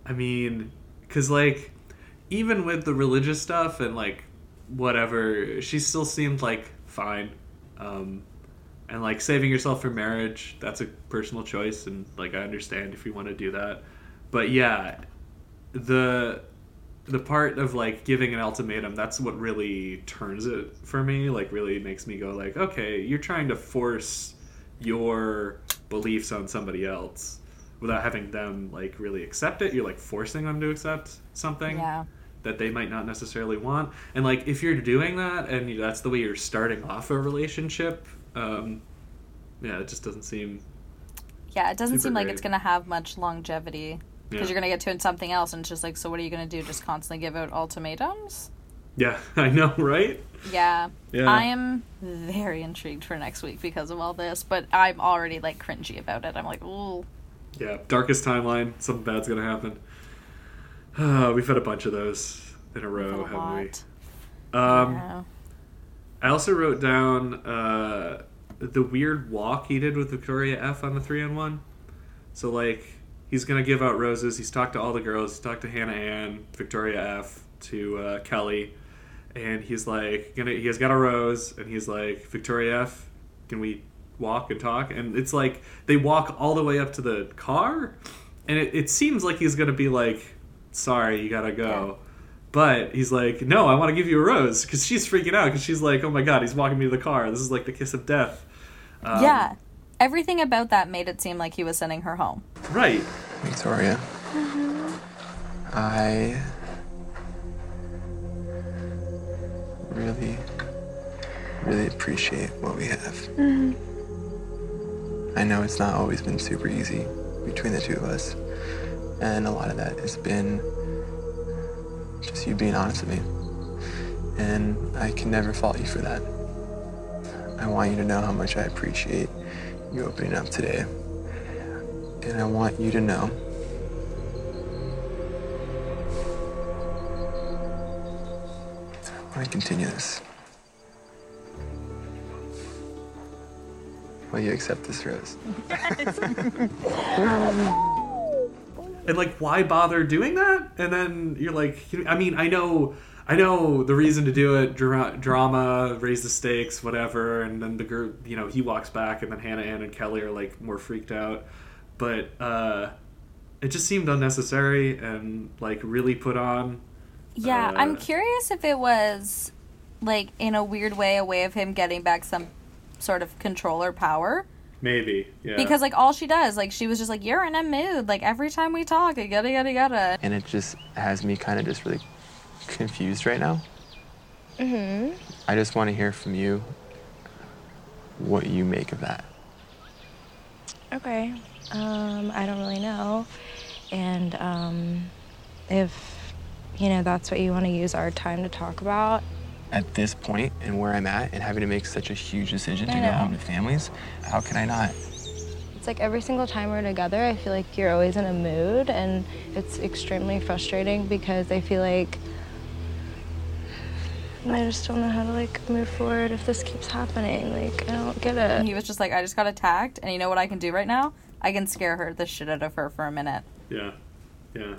I mean, cause like, even with the religious stuff and like whatever, she still seemed like fine. Um, and like saving yourself for marriage, that's a personal choice, and like I understand if you want to do that. But yeah, the the part of like giving an ultimatum that's what really turns it for me like really makes me go like okay you're trying to force your beliefs on somebody else without having them like really accept it you're like forcing them to accept something Yeah. that they might not necessarily want and like if you're doing that and that's the way you're starting off a relationship um yeah it just doesn't seem Yeah, it doesn't seem like great. it's going to have much longevity because Yeah. you're going to get to something else and it's just like, so what are you going to do? Just constantly give out ultimatums? yeah i know right Yeah. Yeah. I am very intrigued for next week because of all this, but I'm already like cringy about it. I'm like, ooh. Yeah, darkest timeline. Something bad's gonna happen. Uh, we've had a bunch of those in a row, a haven't we? Um, Yeah. I also wrote down uh, the weird walk he did with Victoria F on the three on one. So like, he's gonna give out roses. He's talked to all the girls. He's talked to Hannah Ann, Victoria F, to uh, Kelley, and he's like, gonna. He has got a rose, and he's like, Victoria F, can we walk and talk? And it's like they walk all the way up to the car, and it, it seems like he's gonna be like, sorry, you gotta go. But he's like, no, I want to give you a rose because she's freaking out because she's like, oh my god, he's walking me to the car. This is like the kiss of death. Um, yeah. Everything about that made it seem like he was sending her home. Right. Victoria, I really, really appreciate what we have. I know it's not always been super easy between the two of us, and a lot of that has been just you being honest with me. And I can never fault you for that. I want you to know how much I appreciate you opening up today. And I want you to know I want to continue this. Will you accept this rose? Um, And like, why bother doing that? And then you're like, I mean, I know, I know the reason to do it: dra- drama, raise the stakes, whatever. And then the girl, you know, he walks back, and then Hannah Ann and Kelley are like more freaked out. But uh, it just seemed unnecessary and like really put on. Yeah, Uh, I'm curious if it was like in a weird way a way of him getting back some sort of controller power. Maybe, yeah. Because like all she does, like she was just like, You're in a mood, like every time we talk, yada yada yada. And it just has me kind of just really confused right now. Mm-hmm. I just want to hear from you what you make of that. Okay. Um, I don't really know. And um, if, you know, that's what you want to use our time to talk about, At this point and where I'm at and having to make such a huge decision to I go know. home to families, how can I not? It's like every single time we're together, I feel like you're always in a mood, and it's extremely frustrating because I feel like I just don't know how to like move forward if this keeps happening. Like I don't get And it. he was just like, I just got attacked, and you know what I can do right now? I can scare her the shit out of her for a minute. Yeah. Yeah.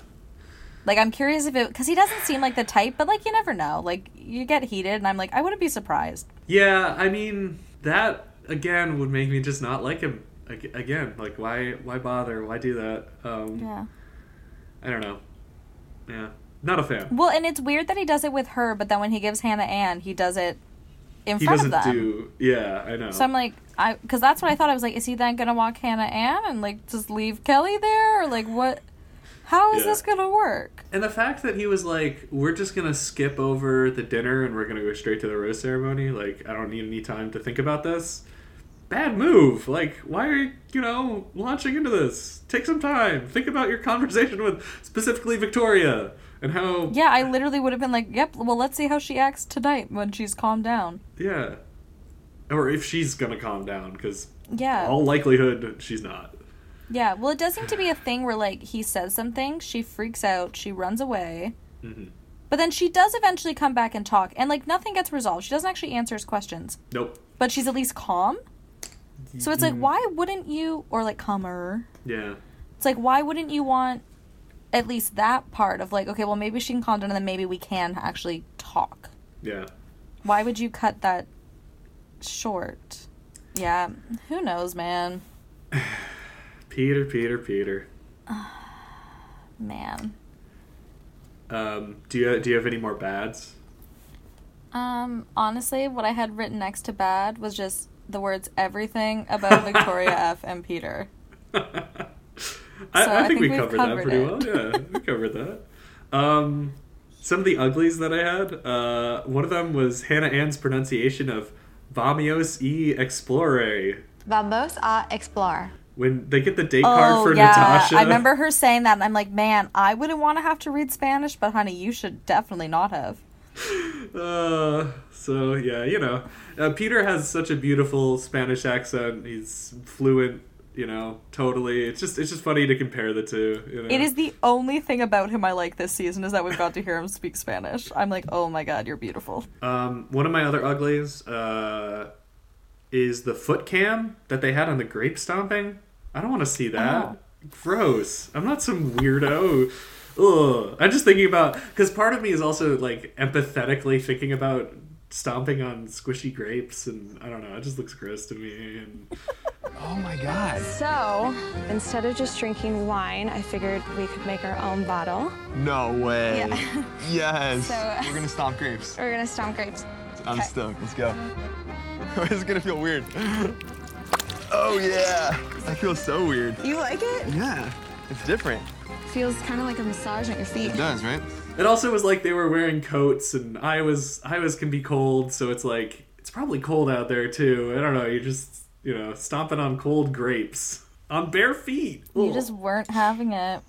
Like I'm curious if it because he doesn't seem like the type, but like you never know. Like you get heated, and I'm like, I wouldn't be surprised. Yeah, I mean that again would make me just not like him again. Like why why bother? Why do that? Um Yeah. I don't know. Yeah. Not a fan. Well, and it's weird that he does it with her, but then when he gives Hannah Ann, he does it in he front of them. do Yeah, I know. So I'm like, I because that's what I thought. I was like, is he then gonna walk Hannah Ann and like just leave Kelley there, or like what? How is Yeah. this gonna work? And the fact that he was like, we're just gonna skip over the dinner and we're gonna go straight to the rose ceremony, like, I don't need any time to think about this. Bad move. Like, why are you, you know, launching into this? Take some time. Think about your conversation with specifically Victoria and how, Yeah, I literally would have been like, yep. Well, let's see how she acts tonight when she's calmed down. yeah. Or if she's gonna calm down, because Yeah. all likelihood she's not. Yeah. Well, it does seem to be a thing where like he says something, she freaks out, she runs away. hmm But then she does eventually come back and talk, and like nothing gets resolved. She doesn't actually answer his questions, Nope. but she's at least calm. So it's like, Mhm. why wouldn't you, or like calmer? Yeah. It's like, why wouldn't you want at least that part of like, okay, well, maybe she can calm down and then maybe we can actually talk? Yeah. Why would you cut that short? Yeah, who knows, man? Peter, Peter, Peter. Man. Um, do you do you have any more bads? Um, honestly, what I had written next to bad was just the words everything about Victoria F. and Peter. I, So I, I think, think we we've covered, that pretty it. well. Yeah, we covered that. Um, some of the uglies that I had. Uh, one of them was Hannah Ann's pronunciation of "Vamos e explore" Vamos a explorar. When they get the date card Oh for yeah, Natasha. I remember her saying that, and I'm like, man, I wouldn't want to have to read Spanish, but honey, you should definitely not have. Uh, so yeah, you know, uh, Peter has such a beautiful Spanish accent. He's fluent. You know, totally. It's just it's just funny to compare the two. You know? It is the only thing about him I like this season is that we've got to hear him speak Spanish. I'm like, oh my god, you're beautiful. Um, one of my other uglies uh, is the foot cam that they had on the grape stomping. I don't want to see that. Oh. Gross. I'm not some weirdo. Ugh. I'm just thinking about because part of me is also like empathetically thinking about stomping on squishy grapes, and I don't know. It just looks gross to me. And Oh my god. So, instead of just drinking wine, I figured we could make our own bottle. No way. Yeah. Yes. So- uh, We're gonna stomp grapes. We're gonna stomp grapes. I'm Okay. stoked. Let's go. this is gonna feel weird. Oh yeah. That feels so weird. You like it? Yeah. It's different. Feels kind of like a massage on your feet. It does, right? it also was like they were wearing coats, and Iowa's Iowa's can be cold, so it's like it's probably cold out there too. I don't know. You're just you know stomping on cold grapes on bare feet. You just weren't having it.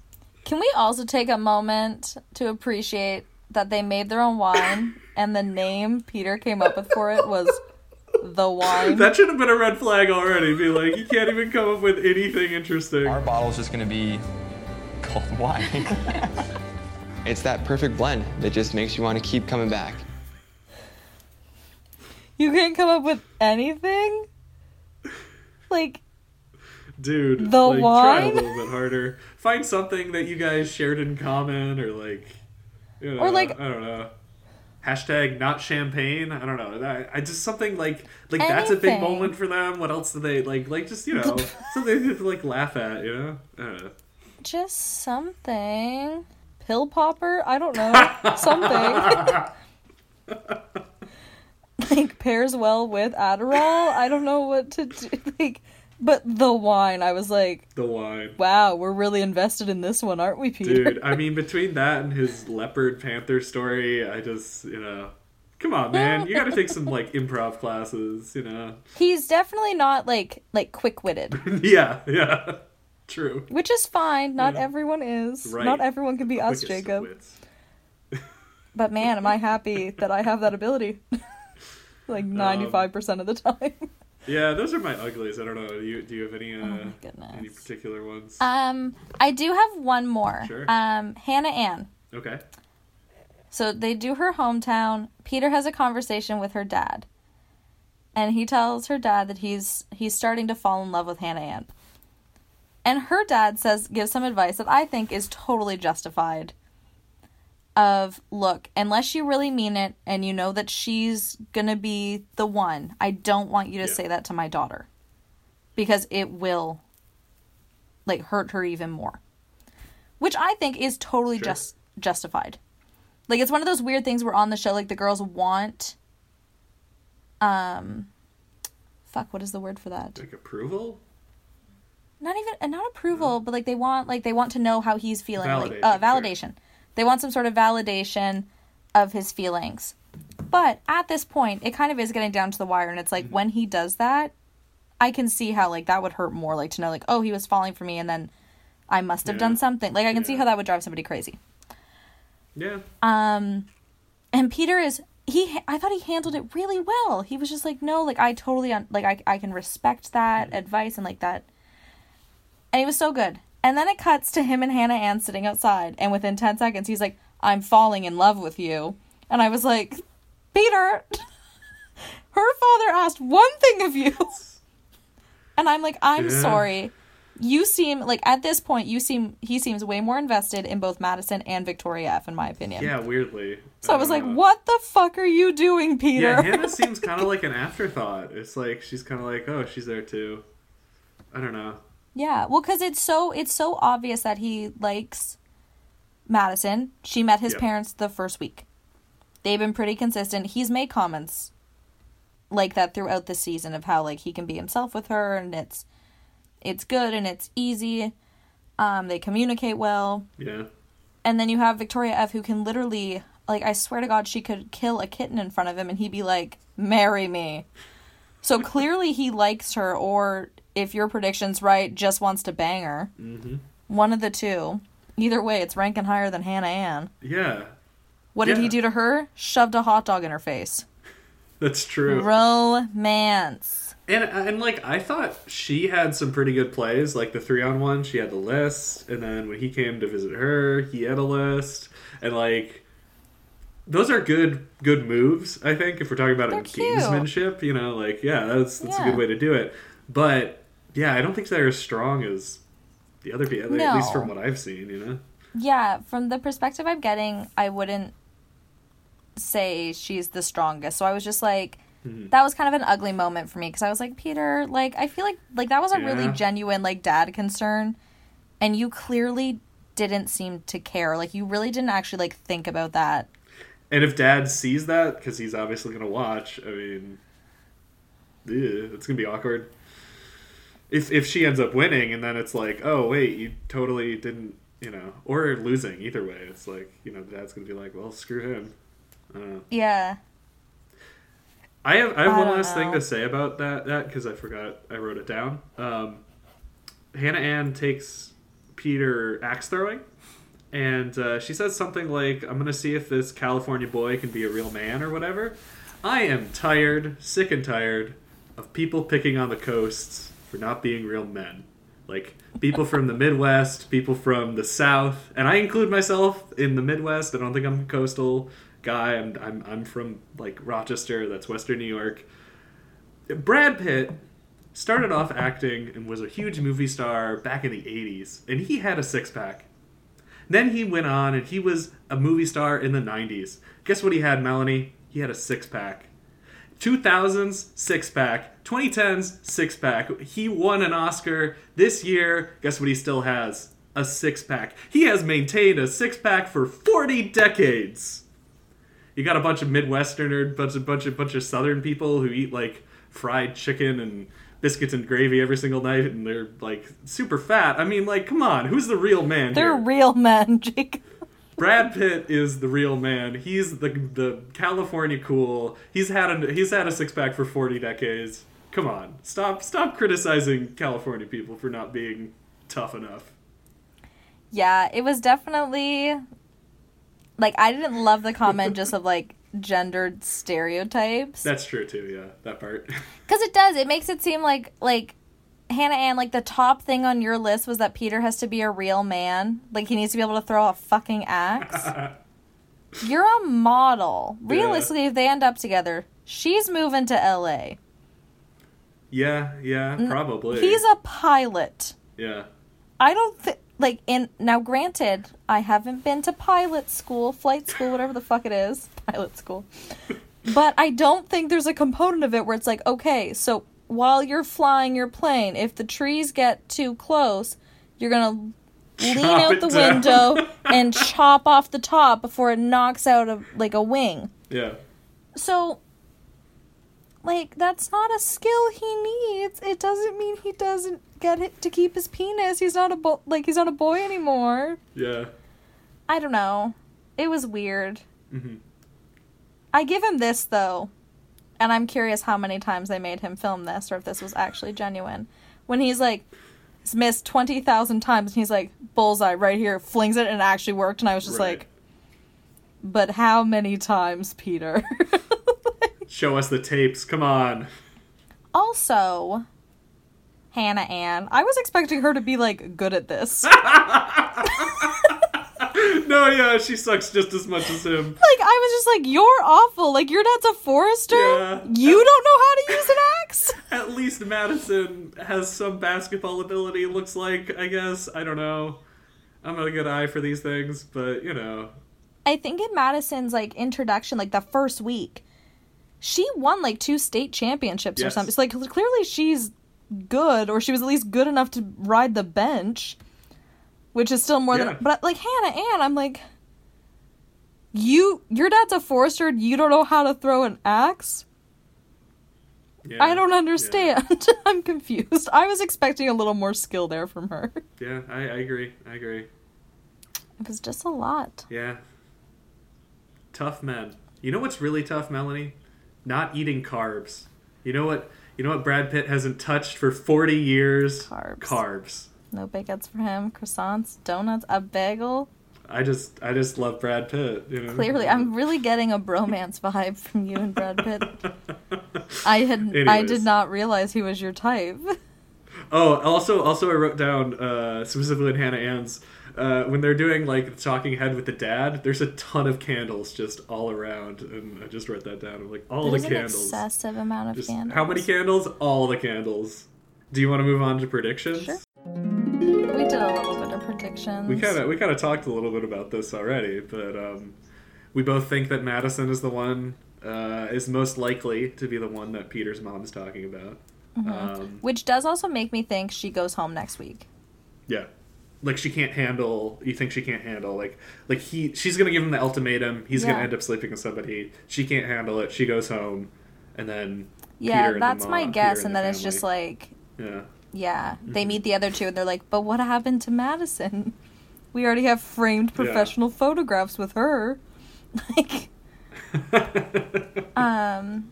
Can we also take a moment to appreciate that they made their own wine and the name Peter came up with for it was the wine? That should have been a red flag already. Be like, you can't even come up with anything interesting. Our bottle's just gonna be cold wine. it's that perfect blend that just makes you want to keep coming back. You can't come up with anything? Like, Dude, The like, try a wine? little bit harder. Find something that you guys shared in common, or like, you know, Or, like- I don't know. Hashtag not champagne. I don't know. That, I just something like like that's a big moment for them. What else do they like? Like just you know something to like laugh at. You know. I don't know. just something. Pill popper? I don't know. something. like, pairs well with Adderall? I don't know what to do. Like, but the wine, I was like, The wine. wow, we're really invested in this one, aren't we, Peter? Dude, I mean, between that and his leopard panther story, I just, you know, come on, man, you got to take some like improv classes, you know. He's definitely not like like quick witted. yeah, yeah, True. Which is fine. Not Yeah. everyone is. Right. Not everyone can be us, Quickest Jacob. But man, am I happy that I have that ability. like Um, 95% of the time. Yeah, those are my uglies. I don't know. Do you do you have any uh, Oh any particular ones? Um, I do have one more. Sure. Um, Hannah Ann. okay. So they do her hometown. Peter has a conversation with her dad. And he tells her dad that he's he's starting to fall in love with Hannah Ann. And her dad says gives some advice that I think is totally justified. Of look, unless you really mean it and you know that she's gonna be the one, I don't want you to Yeah. say that to my daughter. Because it will like hurt her even more. Which I think is totally Sure. just justified. Like it's one of those weird things where on the show like the girls want um fuck what is the word for that? Like approval. Not even uh, not approval, but like they want like they want to know how he's feeling like uh Validation, validation. They want some sort of validation of his feelings. But at this point, it kind of is getting down to the wire and it's like when he does that, I can see how like that would hurt more like to know like oh, he was falling for me and then I must have Yeah. done something. Like I can see how that would drive somebody crazy. Yeah. Um, and Peter is he. I thought he handled it really well. He was just like, no, like I totally un- like I I can respect that advice and like that. And he was so good. And then it cuts to him and Hannah Ann sitting outside, and within ten seconds, he's like, "I'm falling in love with you," and I was like, Peter. Her father asked one thing of you. And I'm like, I'm Yeah. sorry. You seem like at this point you seem he seems way more invested in both Madison and Victoria F in my opinion. Yeah, weirdly. So I was like, Uh, "What the fuck are you doing, Peter?" Yeah, Hannah seems kind of like an afterthought. It's like she's kind of like, oh, she's there too. I don't know. Yeah, well, because it's so it's so obvious that he likes Madison. She met his Yep. parents the first week. They've been pretty consistent. He's made comments like that throughout the season of how like he can be himself with her and it's it's good and it's easy. Um, they communicate well. Yeah. And then you have Victoria F who can literally like I swear to God she could kill a kitten in front of him and he'd be like, Marry me. So clearly he likes her or if your prediction's right, just wants to bang her. Mm-hmm. One of the two. Either way, it's ranking higher than Hannah Ann. Yeah, What did he do to her? Shoved a hot dog in her face. that's true. Romance. And and like I thought she had some pretty good plays, like the three on one. She had the list, and then when he came to visit her, he had a list, and like those are good good moves. I think if we're talking about They're a cute. gamesmanship, you know, like yeah, that's that's a good way to do it. But yeah, I don't think they're as strong as the other people, at least from what I've seen. You know. Yeah, from the perspective I'm getting, I wouldn't say she's the strongest. So I was just like, Mhm. that was kind of an ugly moment for me because I was like, Peter, like I feel like like that was a really genuine like dad concern, and you clearly didn't seem to care. Like you really didn't actually like think about that. And if Dad sees that, because he's obviously going to watch, I mean, ew, it's going to be awkward. If if she ends up winning, and then it's like, oh wait, you totally didn't, you know, or losing. Either way, it's like, you know, Dad's going to be like, well, screw him. I. Yeah. I have I have I one last thing to say about that that because I forgot I wrote it down. Um, Hannah Ann takes Peter axe throwing, and uh, she says something like, "I'm gonna see if this California boy can be a real man or whatever." I am tired, sick and tired of people picking on the coasts for not being real men. Like people from the Midwest, people from the South, and I include myself in the Midwest. I don't think I'm a coastal guy. I'm I'm I'm from like Rochester, that's Western New York. Brad Pitt started off acting and was a huge movie star back in the 80s, and he had a six pack. Then he went on and he was a movie star in the 90s. Guess what he had, Melanie? He had a six pack. 2000s six pack, 2010s six pack. He won an Oscar this year. Guess what he still has? A six pack. He has maintained a six pack for 40 decades. You got a bunch of Midwesterner, bunch of bunch of bunch of Southern people who eat like fried chicken and biscuits and gravy every single night, and they're like super fat. I mean, like, come on, who's the real man They're here? real men, Jake. Brad Pitt is the real man. He's the the California cool. He's had a he's had a six pack for forty decades. Come on, stop stop criticizing California people for not being tough enough. Yeah, it was definitely like I didn't love the comment just of like gendered stereotypes That's true too. Yeah, that part. because it does. It makes it seem like like Hannah Ann like the top thing on your list was that Peter has to be a real man. Like he needs to be able to throw a fucking axe. You're a model. Yeah. Realistically, if they end up together, she's moving to L.A. yeah, yeah, probably. He's a pilot. yeah. I don't think like in now granted, I haven't been to pilot school, flight school, whatever the fuck it is, pilot school. But I don't think there's a component of it where it's like, okay, so while you're flying your plane, if the trees get too close, you're going to lean out the down. window and chop off the top before it knocks out of like a wing. Yeah. So like that's not a skill he needs. It doesn't mean he doesn't get it to keep his penis. He's not a bo- like he's not a boy anymore. Yeah. I don't know. It was weird. hmm I give him this though. And I'm curious how many times they made him film this or if this was actually genuine. When he's like he's missed 20,000 times and he's like bullseye right here flings it and it actually worked and I was just Right. like but how many times, Peter? Show us the tapes. Come on. Also, Hannah Ann. I was expecting her to be like good at this. no, yeah, she sucks just as much as him. Like, I was just like, you're awful. Like your dad's a forester. Yeah. You don't know how to use an axe. At least Madison has some basketball ability, looks like, I guess. I don't know. I'm not a good eye for these things, but, you know. I think in Madison's like introduction, like the first week, she won like two state championships or Yes. something. So like clearly she's good, or she was at least good enough to ride the bench, which is still more Yeah. than. But like Hannah Ann, I'm like, you, your dad's a forester. and You don't know how to throw an axe. Yeah, I don't understand. I'm confused. I was expecting a little more skill there from her. Yeah, I, I agree. I agree. It was just a lot. Yeah. Tough men. You know what's really tough, Melanie? Not eating carbs. You know what? You know what Brad Pitt hasn't touched for 40 years? Carbs. Carbs. No baguettes for him. Croissants, donuts, a bagel. I just I just love Brad Pitt, you know. Clearly, I'm really getting a bromance vibe from you and Brad Pitt. I had I did not realize he was your type. Oh, also, also, I wrote down uh, specifically in Hannah Ann's uh, when they're doing like the talking head with the dad. There's a ton of candles just all around, and I just wrote that down. I'm like, all There's the an candles. excessive amount of Just- candles. How many candles? All the candles. Do you want to move on to predictions? Sure. We did a little bit of predictions. We kind of we kind of talked a little bit about this already, but um, we both think that Madison is the one uh, is most likely to be the one that Peter's mom is talking about. Mhm. Um, Which does also make me think she goes home next week. Yeah. Like she can't handle you think she can't handle like like he she's gonna give him the ultimatum, he's Yeah. gonna end up sleeping with somebody, she can't handle it, she goes home and then Yeah, Peter and that's my guess, and the then it's just like, Yeah. yeah, they Mhm. meet the other two, and they're like, but what happened to Madison? We already have framed Yeah. professional photographs with her. Like, um,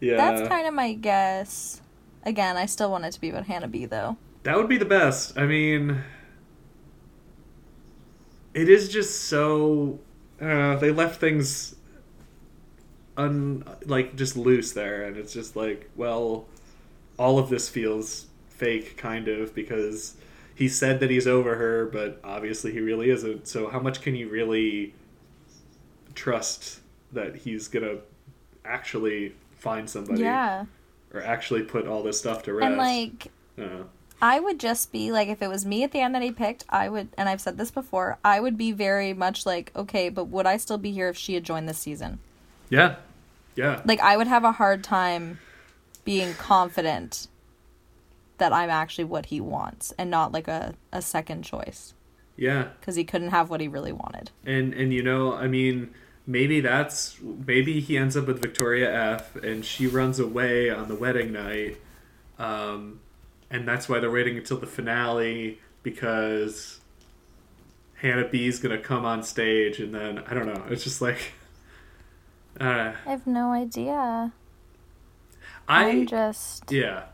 Yeah. that's kind of my guess. Again, I still want it to be about Hannah B, though. That would be the best. I mean, it is just so. Uh, they left things un like just loose there, and it's just like, well, all of this feels fake, kind of, because he said that he's over her, but obviously he really isn't. So how much can you really trust that he's gonna actually find somebody? Yeah. Or actually put all this stuff to rest? And, like, Uh, I would just be like, if it was me at the end that he picked, I would, and I've said this before, I would be very much like, okay, but would I still be here if she had joined this season? yeah, yeah. Like, I would have a hard time being confident that I'm actually what he wants and not like a, a second choice Yeah, because he couldn't have what he really wanted. and and you know, I mean, maybe that's maybe he ends up with Victoria F, and she runs away on the wedding night, um, and that's why they're waiting until the finale because Hannah B is gonna come on stage, and then I don't know. It's just like, uh, I have no idea. I I'm just. yeah.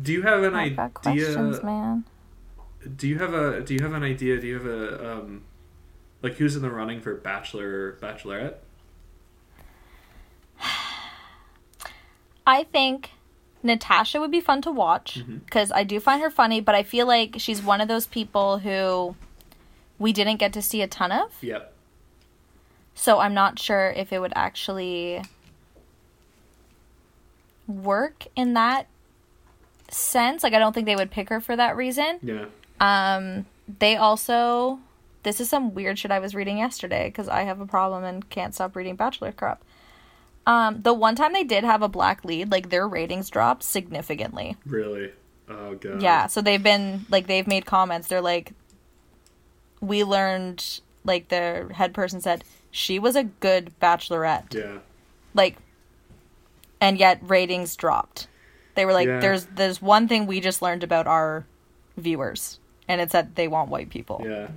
Do you have an I've idea? questions, man. do you have a do you have an idea? Do you have a um, like who's in the running for Bachelor Bachelorette? I think Natasha would be fun to watch because I do find her funny, but I feel like she's one of those people who we didn't get to see a ton of. Yep. So I'm not sure if it would actually work in that sense. Like I don't think they would pick her for that reason. Yeah. Um they also this is some weird shit I was reading yesterday cuz I have a problem and can't stop reading bachelor crap. Um the one time they did have a black lead, like their ratings dropped significantly. Really? Oh god. Yeah, so they've been like they've made comments. They're like we learned like the head person said she was a good bachelorette. Yeah. Like and yet ratings dropped. They were like Yeah. there's there's one thing we just learned about our viewers and it's that they want white people. Yeah.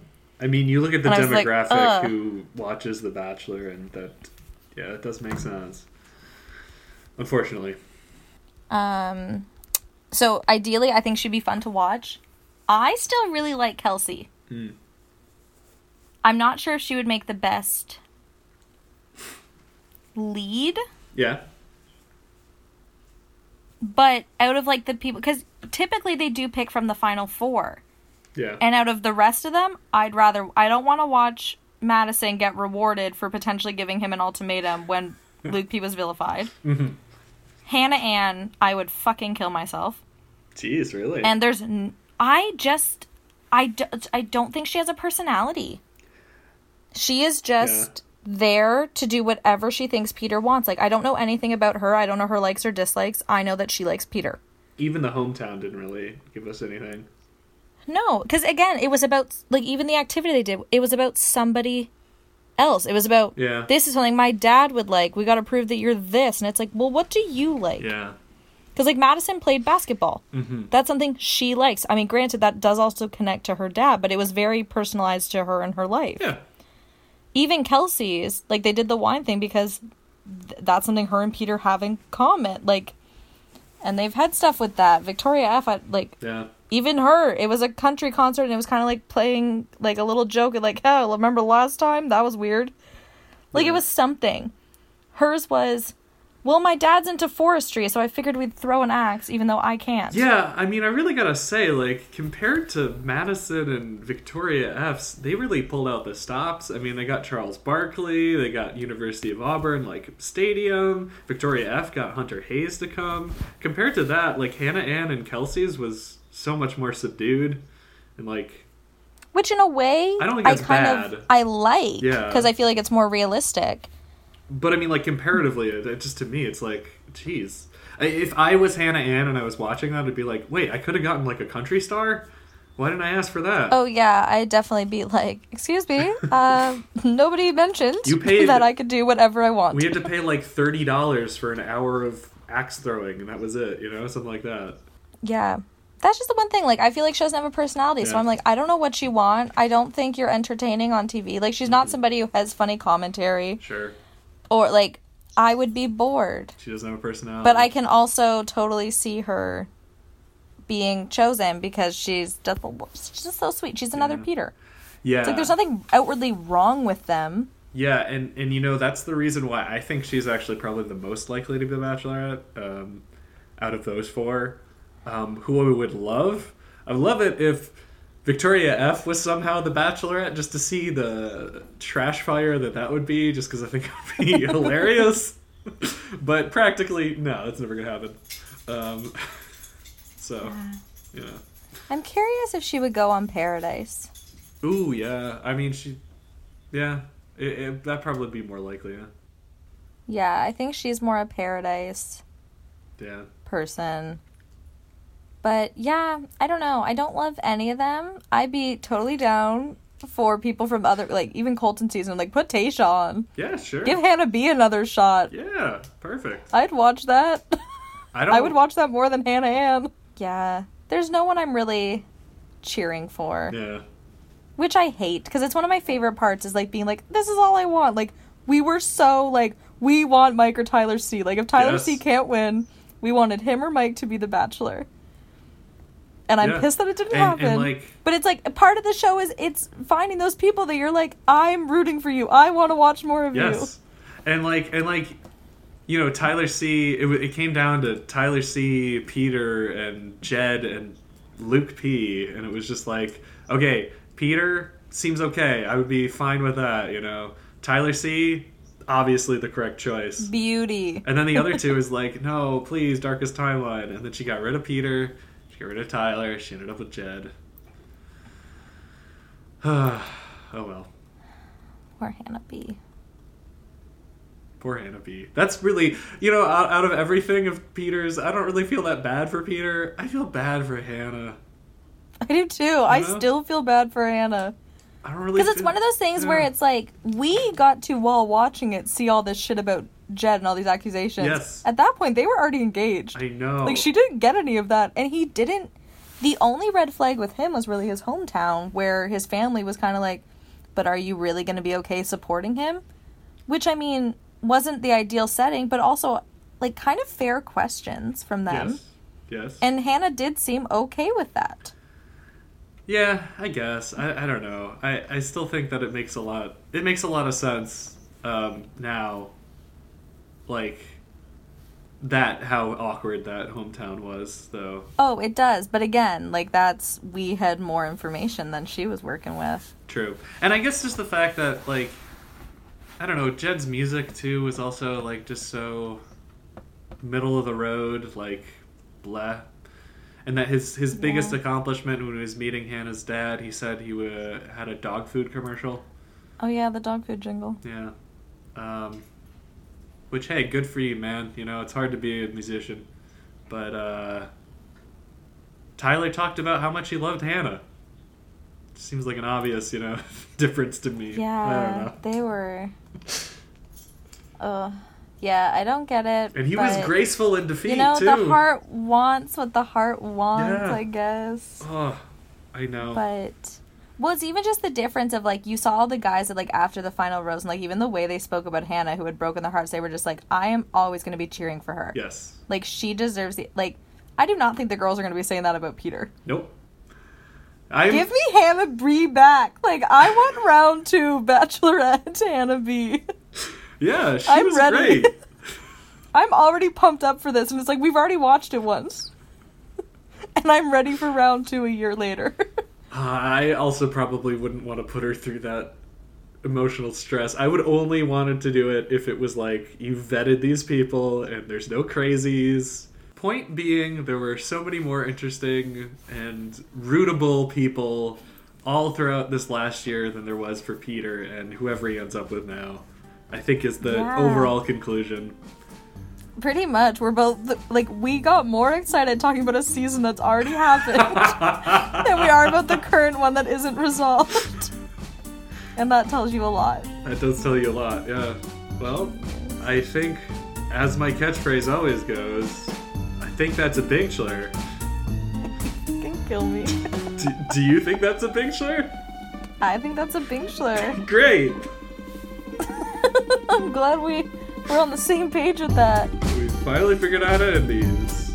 I mean, you look at the And I like, demographic who watches The Bachelor, and that, yeah, it does make sense. Unfortunately. Um so ideally I think she'd be fun to watch. I still really like Kelsey. Hmm. I'm not sure if she would make the best lead, Yeah. but out of like the people cuz typically they do pick from the final 4. Yeah. And out of the rest of them, I'd rather I don't want to watch Madison get rewarded for potentially giving him an ultimatum when Luke P was vilified. Mhm. Hannah Ann, I would fucking kill myself. Jeez, really? And there's n- I just I, d- I don't think she has a personality. She is just there to do whatever she thinks Peter wants. Like I don't know anything about her. I don't know her likes or dislikes. I know that she likes Peter. Even the hometown didn't really give us anything. No, because again, it was about like even the activity they did. It was about somebody else. It was about Yeah. this is something my dad would like. We got to prove that you're this, and it's like, well, what do you like? Yeah. Because like Madison played basketball. Mhm. That's something she likes. I mean, granted, that does also connect to her dad, but it was very personalized to her and her life. Yeah. Even Kelsey's like they did the wine thing because th- that's something her and Peter have in common. Like, and they've had stuff with that. Victoria F. I, like Yeah. Even her, it was a country concert and it was kind of like playing like a little joke. Like, oh, remember last time? That was weird. Like, it was something. Hers was, well, my dad's into forestry, so I figured we'd throw an axe, even though I can't. Yeah, I mean, I really gotta say, like, compared to Madison and Victoria F's, they really pulled out the stops. I mean, they got Charles Barkley, they got University of Auburn, like, stadium. Victoria F got Hunter Hayes to come. Compared to that, like, Hannah Ann and Kelsey's was so much more subdued. And, like, Which, in a way, I don't think that's kind bad. of I like Yeah. because I feel like it's more realistic. but I mean, like, comparatively, it, it just to me, it's like, geez. If I was Hannah Ann and I was watching that, I'd be like, wait, I could have gotten, like, a country star? Why didn't I ask for that? Oh yeah, I'd definitely be like, "Excuse me, uh, nobody mentioned You paid- that I could do whatever I want." We had to pay like thirty dollars for an hour of axe throwing, and that was it. You know, something like that. Yeah. That's just the one thing. Like, I feel like she doesn't have a personality. So I'm like, I don't know what you want. I don't think you're entertaining on TV. Like, she's Mm-hmm. not somebody who has funny commentary. Sure, Or, like, I would be bored. she doesn't have a personality. But I can also totally see her being chosen because she's just, she's just so sweet. She's another Peter. yeah, It's like there's nothing outwardly wrong with them. yeah, and and you know that's the reason why I think she's actually probably the most likely to be the Bachelorette um, out of those four. Um, who I would love, I would love it if Victoria F was somehow the Bachelorette, just to see the trash fire that that would be, just because I think it would be hilarious. but practically, no, that's never gonna happen. Um, so, yeah. I'm curious if she would go on Paradise. Ooh, yeah. I mean, she, yeah, it, it, that probably be more likely. Yeah, Yeah, I think she's more a Paradise yeah. person. But yeah, I don't know. I don't love any of them. I'd be totally down for people from other, like even Colton season, like put Tayshia on. Yeah, sure. Give Hannah B another shot. Yeah, perfect. I'd watch that. I don't. I would watch that more than Hannah Ann. Yeah, there's no one I'm really cheering for, Yeah, which I hate because it's one of my favorite parts. Is like being like, this is all I want. Like we were so like we want Mike or Tyler C. Like if Tyler Yes. C. can't win, we wanted him or Mike to be the Bachelor. And I'm Yeah. pissed that it didn't And- and, happen. like- but it's like part of the show is it's finding those people that you're like, I'm rooting for you. I want to watch more of you. Yes, and like and like, you know, Tyler C. It, it came down to Tyler C. Peter and Jed and Luke P. And it was just like, okay, Peter seems okay. I would be fine with that. You know, Tyler C. Obviously the correct choice. Beauty. And then the other two is like, no, please, darkest timeline. And then she got rid of Peter. Got rid of Tyler. She ended up with Jed. oh well. Poor Hannah B. Poor Hannah B. That's really, you know, out, out of everything of Peter's, I don't really feel that bad for Peter. I feel bad for Hannah. I do too. I know? still feel bad for Hannah. I don't really Because it's one of those things where it's like we got to while watching it see all this shit about Jed and all these accusations. Yes. At that point, they were already engaged. I know. Like she didn't get any of that, and he didn't. The only red flag with him was really his hometown, where his family was kind of like, "But are you really going to be okay supporting him?" Which I mean wasn't the ideal setting, but also like kind of fair questions from them. Yes. Yes. And Hannah did seem okay with that. Yeah, I guess. I, I don't know. I, I still think that it makes a lot it makes a lot of sense um, now. Like that how awkward that hometown was though. Oh, it does, but again, like that's we had more information than she was working with. True. And I guess just the fact that like I don't know, Jed's music too was also like just so middle of the road, like blah. And that his his biggest Yeah. accomplishment when he was meeting Hannah's dad, he said he uh, had a dog food commercial. Oh yeah, the dog food jingle. Yeah. Um, which hey, good for you, man. You know, it's hard to be a musician, but uh, Tyler talked about how much he loved Hannah. Seems like an obvious, you know, difference to me. I don't Yeah, know. they were. Uh, yeah, I don't get it. And he was graceful in defeat You know, too. the heart wants what the heart wants, Yeah. I guess. Oh, I know. But well, it's even just the difference of like you saw all the guys that like after the final rose and like even the way they spoke about Hannah who had broken their hearts, they were just like, I am always going to be cheering for her. Yes. Like she deserves the like. I do not think the girls are going to be saying that about Peter. Nope. I'm, Give me Hannah Bree back. Like I want round two Bachelorette Hannah B. Yeah, she I'm was ready. great. I'm already pumped up for this, and it's like we've already watched it once, and I'm ready for round two a year later. I also probably wouldn't want to put her through that emotional stress. I would only wanted to do it if it was like you vetted these people and there's no crazies. Point being, there were so many more interesting and rootable people all throughout this last year than there was for Peter and whoever he ends up with now. I think is the Yeah. overall conclusion. Pretty much, we're both like we got more excited talking about a season that's already happened than we are about the current one that isn't resolved, and that tells you a lot. That does tell you a lot, yeah. Well, I think, as my catchphrase always goes, I think that's a. You can kill me. do, do you think that's a Bingschler? I think that's a Bingschler. Great! I'm glad we we're on the same page with that. We finally figured out how to end these.